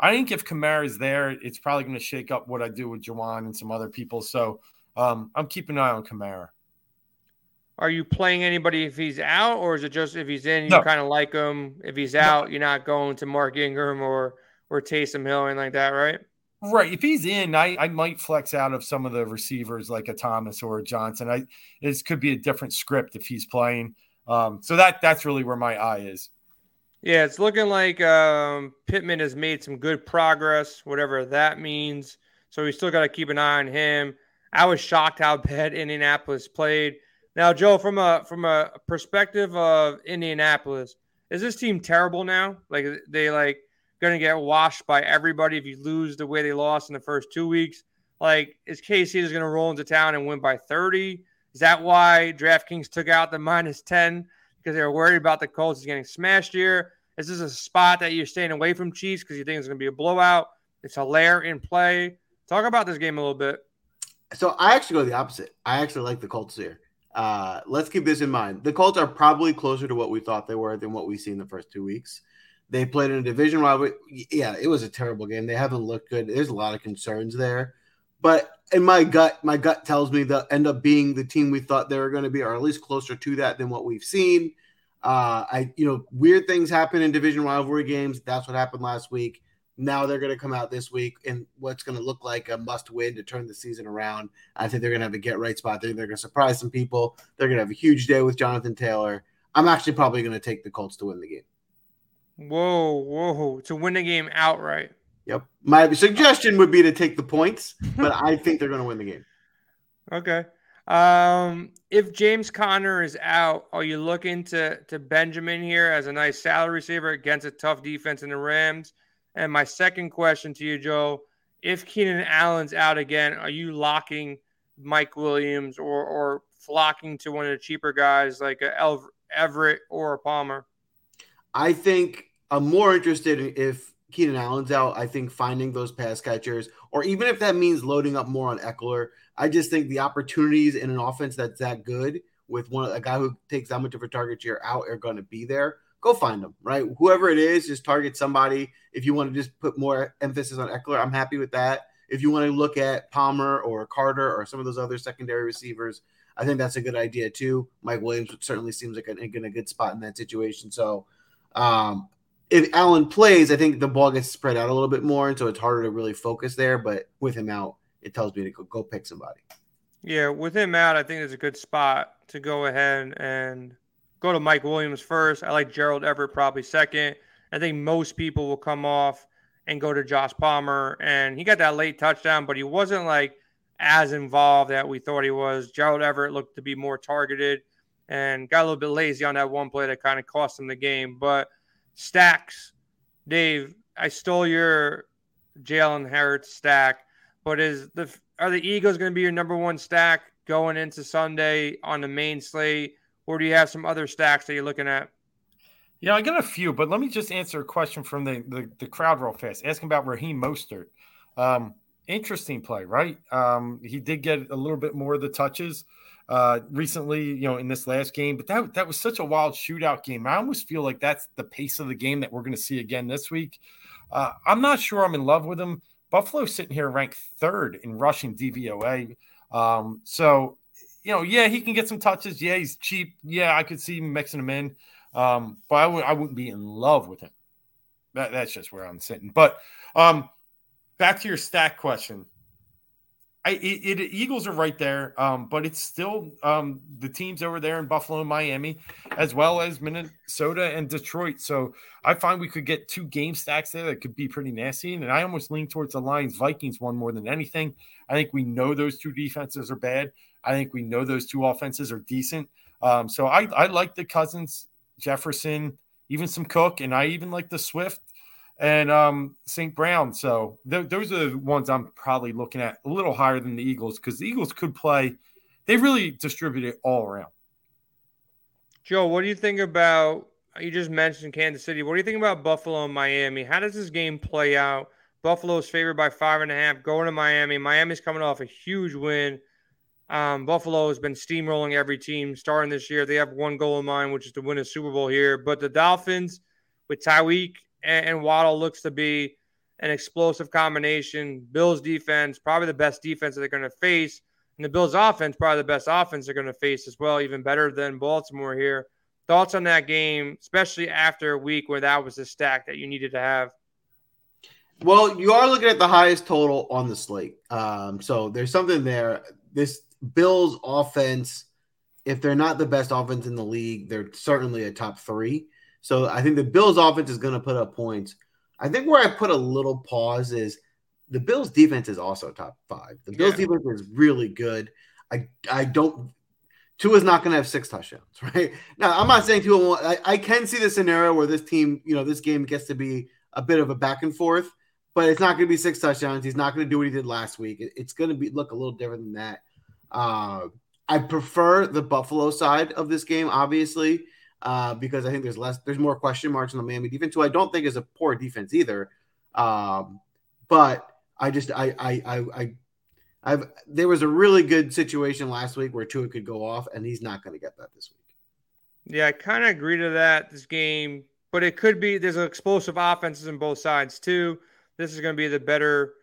I think if Kamara is there, it's probably going to shake up what I do with Juwan and some other people. So um, I'm keeping an eye on Kamara. Are you playing anybody if he's out, or is it just if he's in, you no. kind of like him? If he's out, no. you're not going to Mark Ingram or or Taysom Hill and like that, right? Right. If he's in, I, I might flex out of some of the receivers like a Thomas or a Johnson. I this could be a different script if he's playing. Um, so that that's really where my eye is. Yeah, it's looking like um, Pittman has made some good progress, whatever that means. So we still got to keep an eye on him. I was shocked how bad Indianapolis played. Now, Joe, from a from a perspective of Indianapolis, is this team terrible now? Like they like going to get washed by everybody if you lose the way they lost in the first two weeks? Like, is KC just going to roll into town and win by 30? Is that why DraftKings took out the minus 10 because they were worried about the Colts getting smashed here? Is this a spot that you're staying away from Chiefs because you think it's going to be a blowout? It's layer in play. Talk about this game a little bit. So I actually go the opposite. I actually like the Colts here. Uh, let's keep this in mind. The Colts are probably closer to what we thought they were than what we see in the first two weeks. They played in a division rivalry. Yeah, it was a terrible game. They haven't looked good. There's a lot of concerns there. But in my gut, my gut tells me they'll end up being the team we thought they were going to be, or at least closer to that than what we've seen. Uh, I, you know, weird things happen in division rivalry games. That's what happened last week. Now they're going to come out this week and what's going to look like a must win to turn the season around. I think they're going to have a get right spot. They're going to surprise some people. They're going to have a huge day with Jonathan Taylor. I'm actually probably going to take the Colts to win the game. Whoa, whoa, to win the game outright. Yep. My suggestion would be to take the points, but I think they're going to win the game. Okay. Um, if James Conner is out, are you looking to to Benjamin here as a nice salary receiver against a tough defense in the Rams? And my second question to you, Joe, if Keenan Allen's out again, are you locking Mike Williams or or flocking to one of the cheaper guys like a Everett or a Palmer? I think I'm more interested in if Keenan Allen's out. I think finding those pass catchers, or even if that means loading up more on Ekeler, I just think the opportunities in an offense that's that good with one a guy who takes that much of a target share out are going to be there. Go find them, right? Whoever it is, just target somebody. If you want to just put more emphasis on Ekeler, I'm happy with that. If you want to look at Palmer or Carter or some of those other secondary receivers, I think that's a good idea too. Mike Williams certainly seems like a, a good spot in that situation. So, um, if Allen plays, I think the ball gets spread out a little bit more, and so it's harder to really focus there. But with him out, it tells me to go, go pick somebody. Yeah, with him out, I think it's a good spot to go ahead and go to Mike Williams first. I like Gerald Everett probably second. I think most people will come off and go to Josh Palmer, and he got that late touchdown, but he wasn't like as involved that we thought he was. Gerald Everett looked to be more targeted and got a little bit lazy on that one play that kind of cost him the game, but stacks. Dave, I stole your Jalen Hurts stack, but is the are the Eagles going to be your number one stack going into Sunday on the main slate, or do you have some other stacks that you're looking at? Yeah, I got a few, but let me just answer a question from the the, the crowd real fast. Asking about Raheem Mostert. Um, interesting play, right? Um, he did get a little bit more of the touches uh, recently, you know, in this last game. But that that was such a wild shootout game. I almost feel like that's the pace of the game that we're going to see again this week. Uh, I'm not sure I'm in love with him. Buffalo sitting here ranked third in rushing DVOA. Um, so, you know, yeah, he can get some touches. Yeah, he's cheap. Yeah, I could see him mixing him in. Um, but I w- I wouldn't be in love with him. That, that's just where I'm sitting. But um, back to your stack question. I, it, it, Eagles are right there, um, but it's still um, the teams over there in Buffalo and Miami, as well as Minnesota and Detroit. So I find we could get two game stacks there that could be pretty nasty. And I almost lean towards the Lions Vikings one more than anything. I think we know those two defenses are bad. I think we know those two offenses are decent. Um, so I, I like the Cousins, Jefferson, even some Cook, and I even like the Swift and um, St. Brown. So th- those are the ones I'm probably looking at a little higher than the Eagles because the Eagles could play. They really distribute it all around. Joe, what do you think about? You just mentioned Kansas City. What do you think about Buffalo and Miami? How does this game play out? Buffalo's favored by five and a half going to Miami. Miami's coming off a huge win. Um, Buffalo has been steamrolling every team starting this year. They have one goal in mind, which is to win a Super Bowl here. But the Dolphins, with Tyreek and, and Waddle looks to be an explosive combination. Bills defense, probably the best defense that they're going to face. And the Bills offense, probably the best offense they're going to face as well, even better than Baltimore here. Thoughts on that game, especially after a week where that was the stack that you needed to have? Well, you are looking at the highest total on the slate. Um, so there's something there. This Bills offense, if they're not the best offense in the league, they're certainly a top three. So I think the Bills offense is going to put up points. I think where I put a little pause is the Bills defense is also top five. The Bills yeah. defense is really good. I I don't Tua is not going to have six touchdowns, right? Now I'm not saying Tua won't. I, I can see the scenario where this team, you know, this game gets to be a bit of a back and forth, but it's not going to be six touchdowns. He's not going to do what he did last week. It, it's going to be look a little different than that. Uh, I prefer the Buffalo side of this game, obviously uh, because I think there's less, there's more question marks on the Miami defense, who I don't think is a poor defense either. Um, but I just, I, I, I, I I've there was a really good situation last week where Tua could go off, and he's not going to get that this week. Yeah, I kind of agree to that this game, but it could be there's explosive offenses on both sides too. This is going to be the better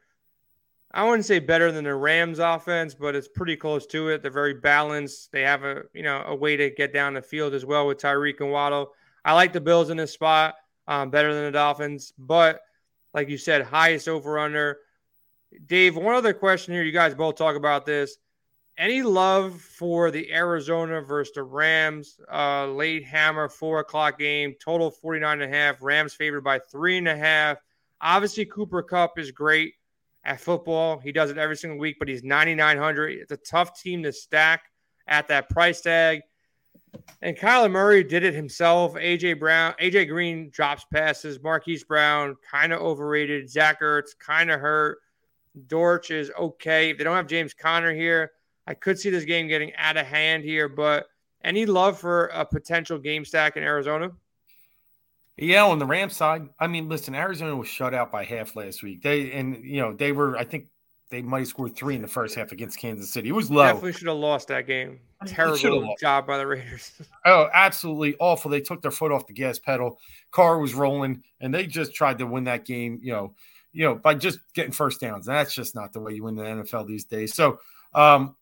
I wouldn't say better than the Rams offense, but it's pretty close to it. They're very balanced. They have a you know a way to get down the field as well with Tyreek and Waddle. I like the Bills in this spot um, better than the Dolphins, but like you said, highest over under. Dave, one other question here. You guys both talk about this. Any love for the Arizona versus the Rams uh, late hammer four o'clock game? Total 49 and a half. Rams favored by three and a half. Obviously, Cooper Kupp is great at football. He does it every single week, but he's 9,900. It's a tough team to stack at that price tag. And Kyler Murray did it himself. AJ Brown, AJ Green drops passes. Marquise Brown kind of overrated. Zach Ertz kind of hurt. Dortch is okay. If they don't have James Conner here, I could see this game getting out of hand here. But any love for a potential game stack in Arizona? Yeah, on the Rams side, I mean, listen, Arizona was shut out by half last week. They and you know they were, I think they might have scored three in the first half against Kansas City. It was low. Definitely should have lost that game. Terrible job by the Raiders. oh, absolutely awful. They took their foot off the gas pedal. Car was rolling, and they just tried to win that game. You know, you know, by just getting first downs. That's just not the way you win the NFL these days. So, um,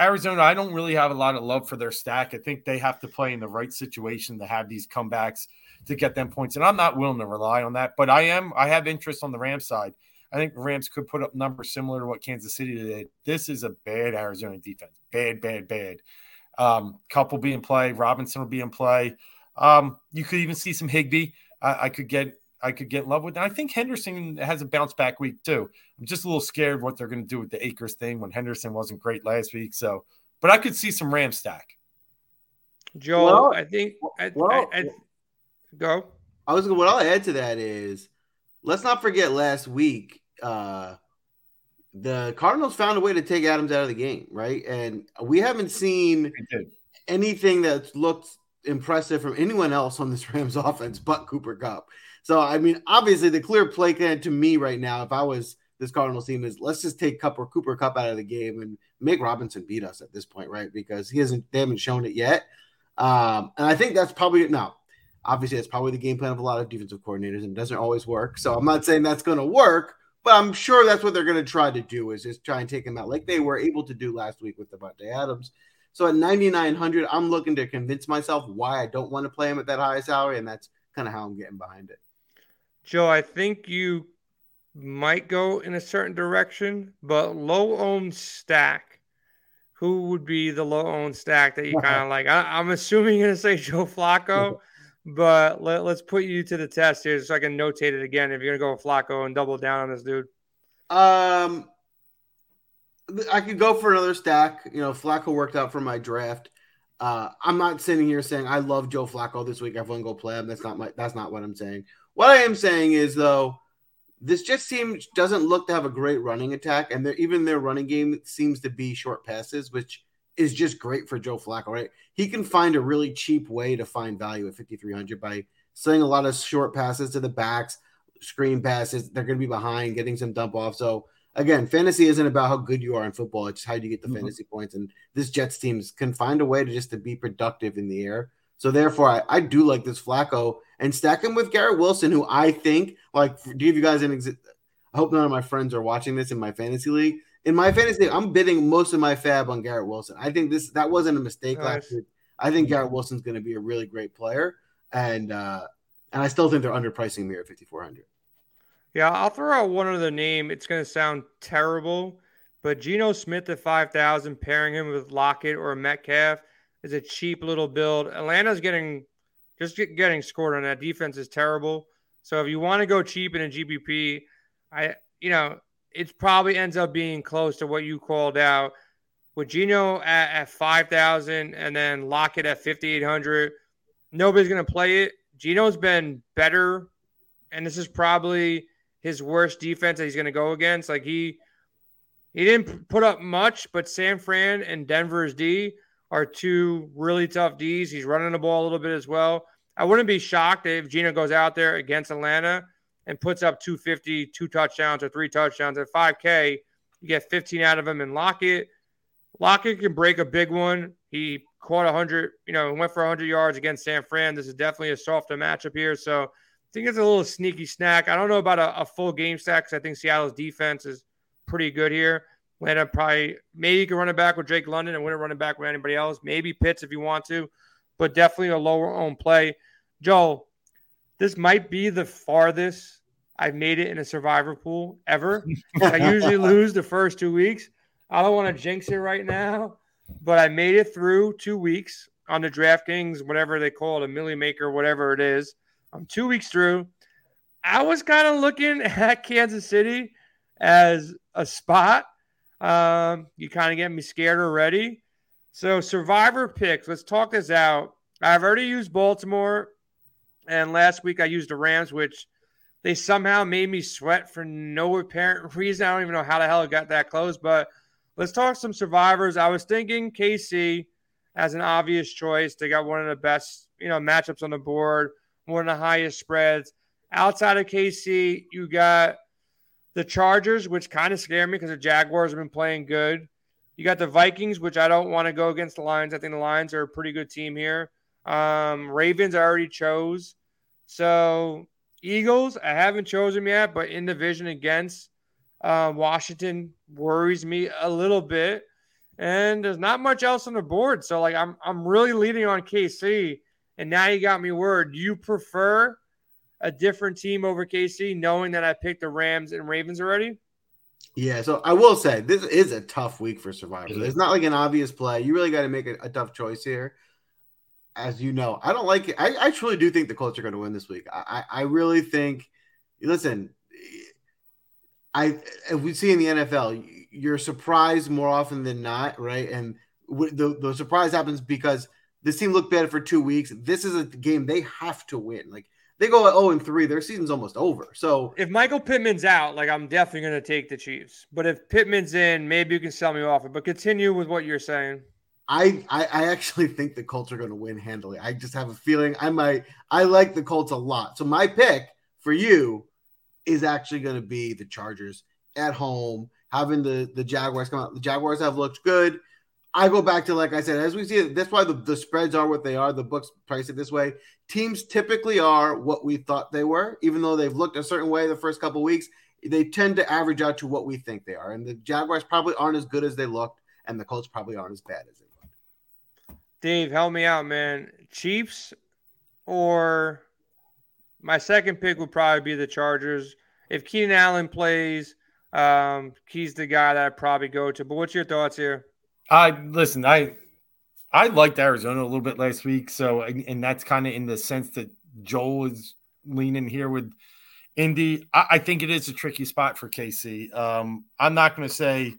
Arizona, I don't really have a lot of love for their stack. I think they have to play in the right situation to have these comebacks to get them points. And I'm not willing to rely on that, but I am. I have interest on the Rams side. I think Rams could put up numbers similar to what Kansas City did. This is a bad Arizona defense. Bad, bad, bad. Um, couple be in play. Robinson will be in play. Um, you could even see some Higbee. I, I could get I could get in love with. And I think Henderson has a bounce back week too. I'm just a little scared what they're going to do with the Akers thing when Henderson wasn't great last week. So, but I could see some Ram stack. Joe, well, I think I, well, I, I, Go. I was what I'll add to that is let's not forget last week uh the Cardinals found a way to take Adams out of the game, right? And we haven't seen anything that's looked impressive from anyone else on this Rams offense but Cooper Kupp. So I mean, obviously the clear play plan to me right now, if I was this Cardinals team, is let's just take Kupp or Cooper Kupp out of the game and make Robinson beat us at this point, right? Because he hasn't they haven't shown it yet. Um, and I think that's probably now Obviously, that's probably the game plan of a lot of defensive coordinators, and it doesn't always work. So I'm not saying that's going to work, but I'm sure that's what they're going to try to do is just try and take him out, like they were able to do last week with Davante Adams. So at 9,900, I'm looking to convince myself why I don't want to play him at that high salary, and that's kind of how I'm getting behind it. Joe, I think you might go in a certain direction, but low owned stack. Who would be the low owned stack that you kind of like? I, am assuming you're gonna say Joe Flacco, but let, us put you to the test here so I can notate it again. If you're gonna go with Flacco and double down on this dude, um, I could go for another stack. You know, Flacco worked out for my draft. Uh, I'm not sitting here saying I love Joe Flacco this week. Everyone go play him. That's not my. That's not what I'm saying. What I am saying is though, this just seems doesn't look to have a great running attack, and even their running game seems to be short passes, which is just great for Joe Flacco. Right, he can find a really cheap way to find value at 5300 by slaying a lot of short passes to the backs, screen passes. They're going to be behind, getting some dump off. So again, fantasy isn't about how good you are in football; it's how do you get the mm-hmm. fantasy points. And this Jets team can find a way to just to be productive in the air. So therefore, I, I do like this Flacco and stack him with Garrett Wilson, who I think like to give you guys an exit. I hope none of my friends are watching this in my fantasy league. In my fantasy, league, I'm bidding most of my FAAB on Garrett Wilson. I think this that wasn't a mistake nice. last year. I think Garrett Wilson's going to be a really great player, and uh, and I still think they're underpricing me at 5400. Yeah, I'll throw out one other name. It's going to sound terrible, but Geno Smith at 5,000, pairing him with Lockett or Metcalf is a cheap little build. Atlanta's getting just get, getting scored on that defense is terrible. So if you want to go cheap in a GPP, I you know it probably ends up being close to what you called out with Geno at, at 5,000 and then Lockett at 5,800. Nobody's going to play it. Geno's been better, and this is probably his worst defense that he's to go against. Like he he didn't put up much, but San Fran and Denver's D are two really tough D's. He's running the ball a little bit as well. I wouldn't be shocked if Geno goes out there against Atlanta and puts up 250, two touchdowns or three touchdowns at 5K. You get 15 out of him and Lockett. Lockett can break a big one. He caught 100, you know, went for 100 yards against San Fran. This is definitely a softer matchup here. So I think it's a little sneaky snack. I don't know about a, a full game stack because I think Seattle's defense is pretty good here. Atlanta probably maybe you can run it back with Drake London and win it running back with anybody else. Maybe Pitts if you want to, but definitely a lower own play. Joel, this might be the farthest I've made it in a survivor pool ever. I usually lose the first two weeks. I don't want to jinx it right now, but I made it through two weeks on the DraftKings, whatever they call it, a milli maker, whatever it is. I'm two weeks through. I was kind of looking at Kansas City as a spot. Um, you kind of get me scared already. So, survivor picks, let's talk this out. I've already used Baltimore, and last week I used the Rams, which they somehow made me sweat for no apparent reason. I don't even know how the hell it got that close, but let's talk some survivors. I was thinking KC as an obvious choice. They got one of the best, you know, matchups on the board one of the highest spreads. Outside of KC, you got the Chargers, which kind of scare me because the Jaguars have been playing good. You got the Vikings, which I don't want to go against the Lions. I think the Lions are a pretty good team here. Um, Ravens I already chose. So Eagles, I haven't chosen yet, but in division against uh, Washington worries me a little bit. And there's not much else on the board. So like I'm I'm really leading on KC and now you got me word. You prefer a different team over KC, knowing that I picked the Rams and Ravens already? Yeah, so I will say this is a tough week for Survivor. It's not like an obvious play. You really got to make a, a, tough choice here. As you know, I don't like it. I, I truly do think the Colts are going to win this week. I, I really think. Listen, I if we see in the NFL, you're surprised more often than not, right? And the the surprise happens because this team looked bad for two weeks. This is a game they have to win. Like they go at 0 and 3, their season's almost over. So if Michael Pittman's out, like I'm definitely going to take the Chiefs. But if Pittman's in, maybe you can sell me off it. But continue with what you're saying. I, I, I actually think the Colts are going to win handily. I just have a feeling I might. I like the Colts a lot. So my pick for you is actually going to be the Chargers at home, having the the Jaguars come out. The Jaguars have looked good. I go back to like I said, as we see it, that's why the, the spreads are what they are. The books price it this way. Teams typically are what we thought they were, even though they've looked a certain way the first couple weeks. They tend to average out to what we think they are, and the Jaguars probably aren't as good as they looked, and the Colts probably aren't as bad as they looked. Dave, help me out, man. Chiefs or my second pick would probably be the Chargers. if Keenan Allen plays, um, he's the guy that I'd probably go to. But what's your thoughts here? I listen. I I liked Arizona a little bit last week, so and that's kind of in the sense that Joel is leaning here with Indy. I, I think it is a tricky spot for KC. Um, I'm not going to say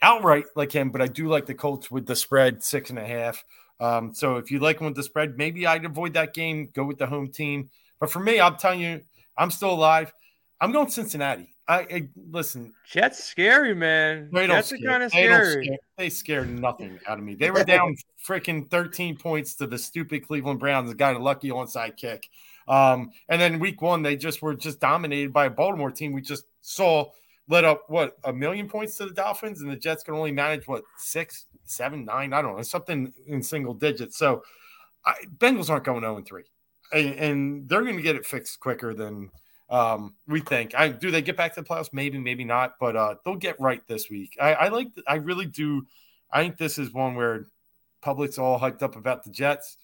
outright like him, but I do like the Colts with the spread six and a half. Um, so if you like them with the spread, maybe I'd avoid that game, go with the home team. But for me, I'm telling you, I'm still alive. I'm going Cincinnati. I, I listen. Jets scary, man. They Jets are kind of scary. Scare, they scare nothing out of me. They were down freaking 13 points to the stupid Cleveland Browns. Got a lucky onside kick. Um, and then week one, they just were just dominated by a Baltimore team. We just saw let up what a million points to the Dolphins, and the Jets can only manage what six, seven, nine. I don't know, something in single digits. So I, Bengals aren't going 0 3, and, and they're going to get it fixed quicker than um, we think. I do they get back to the playoffs? Maybe, maybe not, but uh, they'll get right this week. I, I like, I really do. I think this is one where public's all hyped up about the Jets.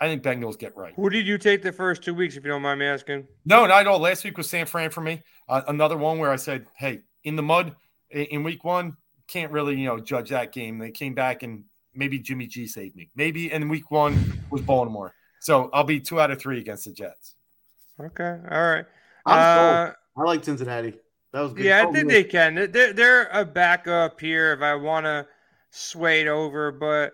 I think Bengals get right. Who did you take the first two weeks, if you don't mind me asking? No, not at all. Last week was San Fran for me. Uh, another one where I said, "Hey, in the mud in, in week one, can't really you know judge that game." They came back and maybe Jimmy G saved me. Maybe in week one was Baltimore. So I'll be two out of three against the Jets. Okay, all right. Uh, I like Cincinnati. That was good. Yeah, I think they can. They're, they're a backup here if I want to sway it over, but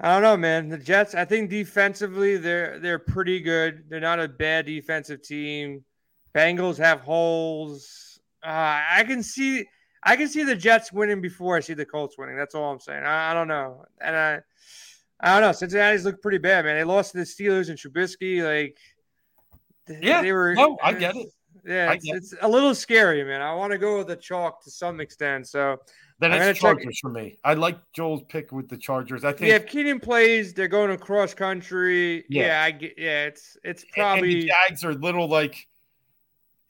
I don't know, man. The Jets, I think defensively they're they're pretty good. They're not a bad defensive team. Bengals have holes. Uh, I can see I can see the Jets winning before I see the Colts winning. That's all I'm saying. I, I don't know, and I I don't know. Cincinnati's look pretty bad, man. They lost to the Steelers and Trubisky. Like, yeah, they were. No, I get it. Yeah, it's, it's a little scary, man. I want to go with the chalk to some extent. So then it's Chargers check. for me. I like Joel's pick with the Chargers. I think yeah, if Keenan plays, they're going across country. Yeah, yeah, I get, yeah it's it's probably and the Jags are little like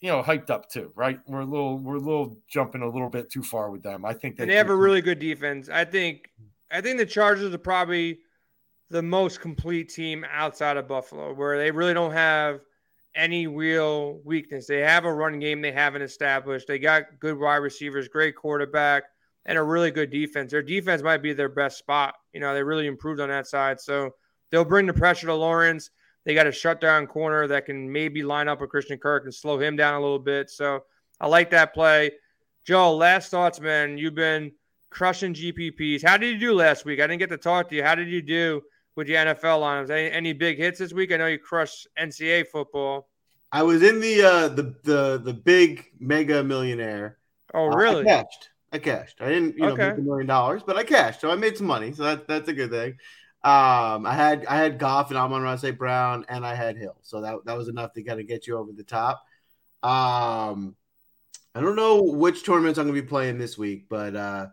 you know hyped up too, right? We're a little we're a little jumping a little bit too far with them. I think they, they have a really good defense. I think I think the Chargers are probably the most complete team outside of Buffalo, where they really don't have any real weakness. They have a run game they haven't established. They got good wide receivers, great quarterback and a really good defense. Their defense might be their best spot. You know, they really improved on that side. So they'll bring the pressure to Lawrence. They got a shutdown corner that can maybe line up with Christian Kirk and slow him down a little bit. So I like that play. Joe, last thoughts, man. You've been crushing GPPs. How did you do last week? I didn't get to talk to you. How did you do with your NFL lineups? Any, any big hits this week? I know you crushed NCAA football. I was in the uh, the the the big mega millionaire. Oh, really? Uh, I cashed. I cashed. I didn't, you know, okay. make a million dollars, but I cashed, so I made some money. So that, that's a good thing. Um, I had I had Goff and Amon-Ra St. Brown, and I had Hill, so that that was enough to kind of get you over the top. Um, I don't know which tournaments I'm gonna be playing this week, but uh,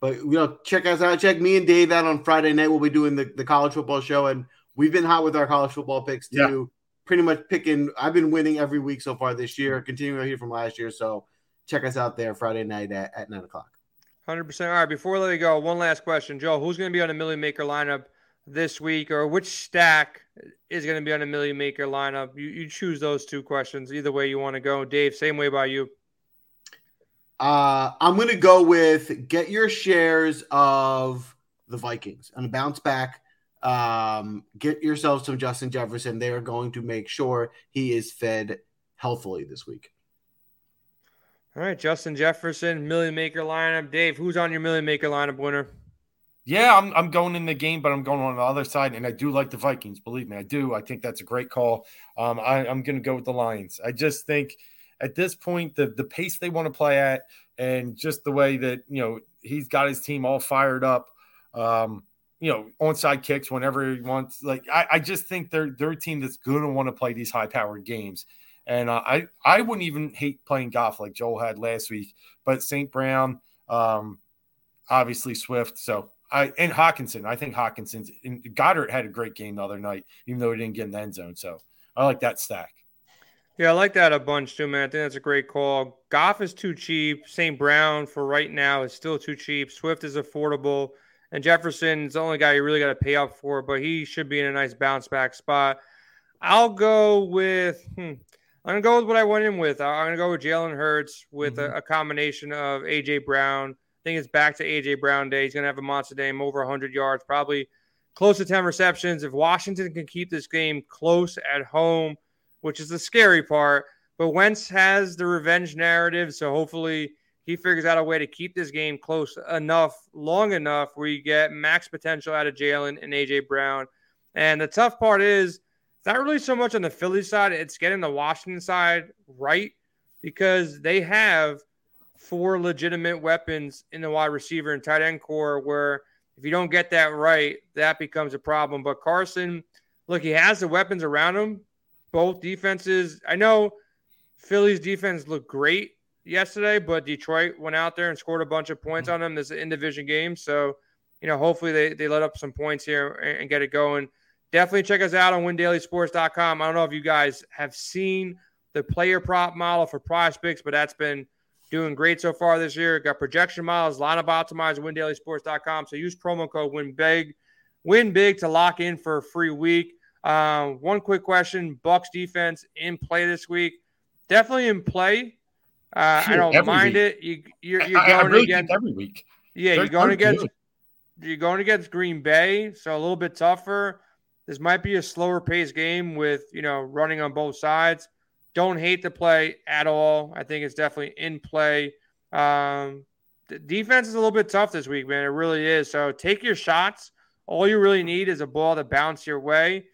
but you know, check us out. Check me and Dave out on Friday night. We'll be doing the, the college football show, and we've been hot with our college football picks too. Yeah. Pretty much picking. I've been winning every week so far this year, continuing here from last year. So check us out there Friday night at, at nine o'clock. Hundred percent. All right. Before we let you go, one last question, Joe. Who's going to be on the Million Maker lineup this week, or which stack is going to be on the Million Maker lineup? You, you choose those two questions. Either way you want to go, Dave. Same way by you. Uh, I'm going to go with get your shares of the Vikings and a bounce back. Um, get yourself some Justin Jefferson. They are going to make sure he is fed healthily this week. All right, Justin Jefferson, Million Maker lineup. Dave, who's on your Million Maker lineup winner? Yeah, I'm, I'm going in the game, but I'm going on the other side, and I do like the Vikings. Believe me, I do. I think that's a great call. Um, I, I'm going to go with the Lions. I just think at this point, the the pace they want to play at, and just the way that you know he's got his team all fired up. Um, you know, onside kicks whenever he wants. Like I, I just think they're they're a team that's going to want to play these high powered games. And uh, I I wouldn't even hate playing Goff like Joel had last week, but St. Brown, um, obviously Swift. So I and Hockenson. I think Hockenson's Goedert had a great game the other night, even though he didn't get in the end zone. So I like that stack. Yeah, I like that a bunch too, man. I think that's a great call. Goff is too cheap. St. Brown for right now is still too cheap. Swift is affordable. And Jefferson's the only guy you really got to pay up for, but he should be in a nice bounce back spot. I'll go with hmm, I'm gonna go with what I went in with. I'm gonna go with Jalen Hurts with Mhm. a, a combination of AJ Brown. I think it's back to AJ Brown day. He's gonna have a monster game, over 100 yards, probably close to 10 receptions. If Washington can keep this game close at home, which is the scary part, but Wentz has the revenge narrative, so hopefully he figures out a way to keep this game close enough, long enough, where you get max potential out of Jalen and AJ Brown. And the tough part is not really so much on the Philly side; it's getting the Washington side right because they have four legitimate weapons in the wide receiver and tight end corps. Where if you don't get that right, that becomes a problem. But Carson, look, he has the weapons around him. Both defenses, I know Philly's defense looked great yesterday, but Detroit went out there and scored a bunch of points on them. This in division game, so you know hopefully they they let up some points here and, and get it going. Definitely check us out on WinDailySports.com. I don't know if you guys have seen the player prop model for PrizePicks, but that's been doing great so far this year. Got projection models, lineup optimized, WinDailySports.com. So use promo code Win Big, Win Big to lock in for a free week. Um, one quick question: Bucks defense in play this week? Definitely in play. Uh, I don't mind week. it. You, you're, you're I, I going really against, every week. yeah, They're- you're going against, good. you're going against Green Bay, so a little bit tougher. This might be a slower paced game with you know running on both sides. Don't hate the play at all. I think it's definitely in play. Um, the defense is a little bit tough this week, man. It really is. So take your shots. All you really need is a ball to bounce your way.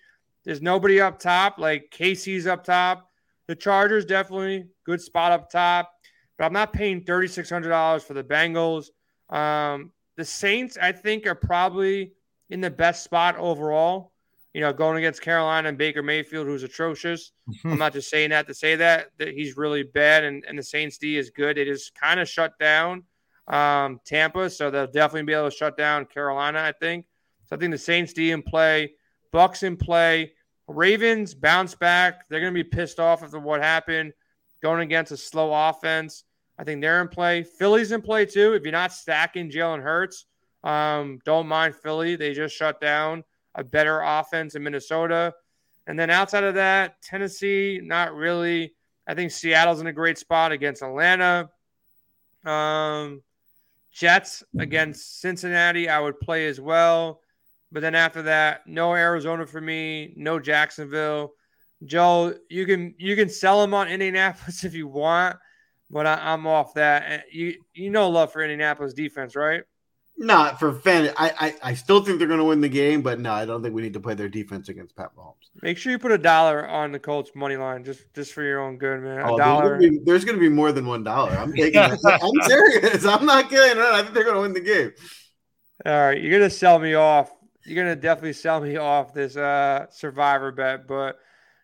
There's nobody up top. Like KC's up top. The Chargers definitely good spot up top, but I'm not paying thirty six hundred dollars for the Bengals. Um, the Saints, I think, are probably in the best spot overall. You know, going against Carolina and Baker Mayfield, who's atrocious. I'm not just saying that to say that that he's really bad, and, and the Saints D is good. It is kind of shut down um, Tampa, so they'll definitely be able to shut down Carolina. I think. So I think the Saints D in play, Bucks in play, Ravens bounce back. They're going to be pissed off after what happened going against a slow offense. I think they're in play. Philly's in play too. If you're not stacking Jalen Hurts, um, don't mind Philly. They just shut down a better offense in Minnesota. And then outside of that, Tennessee, not really. I think Seattle's in a great spot against Atlanta. Um, Jets against Cincinnati, I would play as well. But then after that, no Arizona for me, no Jacksonville. Joe, you can you can sell them on Indianapolis if you want, but I, I'm off that. And You you know love for Indianapolis defense, right? Not for fan. I, I I still think they're going to win the game, but no, I don't think we need to play their defense against Pat Mahomes. Make sure you put a dollar on the Colts money line just just for your own good, man. A Oh, there's dollar. there's going to be more than one dollar. I'm taking. I'm serious. I'm not kidding. I think they're going to win the game. All right, you're gonna sell me off. You're gonna definitely sell me off this uh survivor bet, but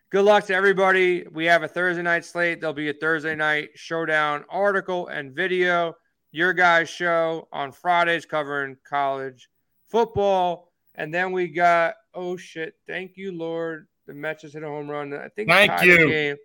good luck to everybody. We have a Thursday night slate. There'll be a Thursday night showdown article and video. Your guys' show on Fridays covering college football, and then we got oh shit! Thank you, Lord. The Mets just hit a home run. I think Thank you. Game.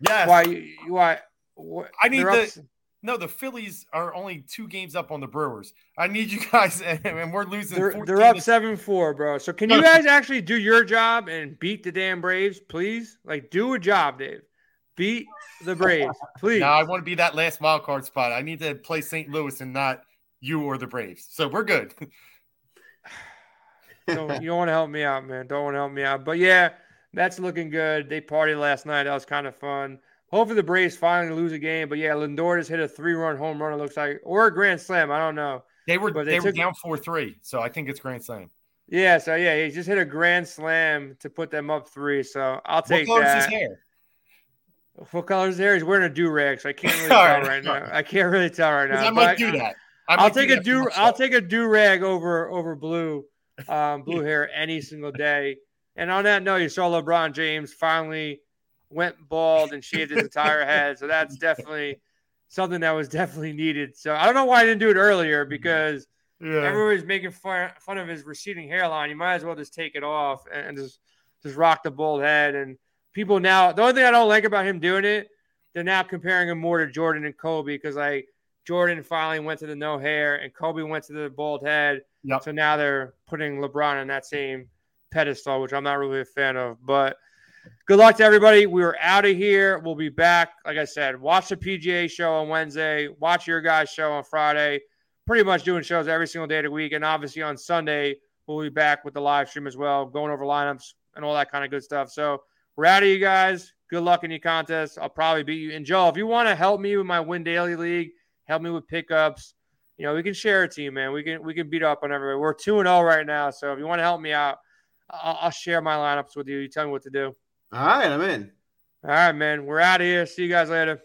Yes. Why? you- Why? what- I need the- up- No, the Phillies are only two games up on the Brewers. I need you guys, and we're losing. They're, they're up seven four, bro. So can you guys actually do your job and beat the damn Braves, please? Like, do a job, Dave. Beat the Braves, please. No, I want to be that last wild card spot. I need to play St. Louis and not you or the Braves. So we're good. don't, you don't want to help me out, man. Don't want to help me out. But yeah, that's looking good. They partied last night. That was kind of fun. Hopefully the Braves finally lose a game. But yeah, Lindor just hit a three-run home run. It looks like, or a grand slam. I don't know. They were But they, they were down four three. So I think it's Grand Slam. Yeah, so yeah, he just hit a grand slam to put them up three. So I'll What take is that. his hair? What color is his hair? He's wearing a do rag, so I can't really tell right, right now. I can't really tell right now. I might but do that. I I'll take a do. I'll take a do rag over over blue, um, blue hair any single day. And on that note, you saw LeBron James finally went bald and shaved his entire head. So that's definitely something that was definitely needed. So I don't know why I didn't do it earlier because Yeah. everybody's making fun, fun of his receding hairline. You might as well just take it off and, and just just rock the bald head. And people now, the only thing I don't like about him doing it, they're now comparing him more to Jordan and Kobe because like Jordan finally went to the no hair and Kobe went to the bald head. Yep. So now they're putting LeBron on that same pedestal, which I'm not really a fan of. But good luck to everybody. We are out of here. We'll be back. Like I said, watch the PGA show on Wednesday. Watch your guys' show on Friday. Pretty much doing shows every single day of the week. And obviously on Sunday, we'll be back with the live stream as well, going over lineups and all that kind of good stuff. So we're out of you guys. Good luck in your contest. I'll probably beat you. And Joe, if you want to help me with my Win Daily League, help me with pickups. You know, we can share a team, man. We can we can beat up on everybody. We're two and zero oh right now, so if you want to help me out, I'll, I'll share my lineups with you. You tell me what to do. All right, I'm in. All right, man. We're out of here. See you guys later.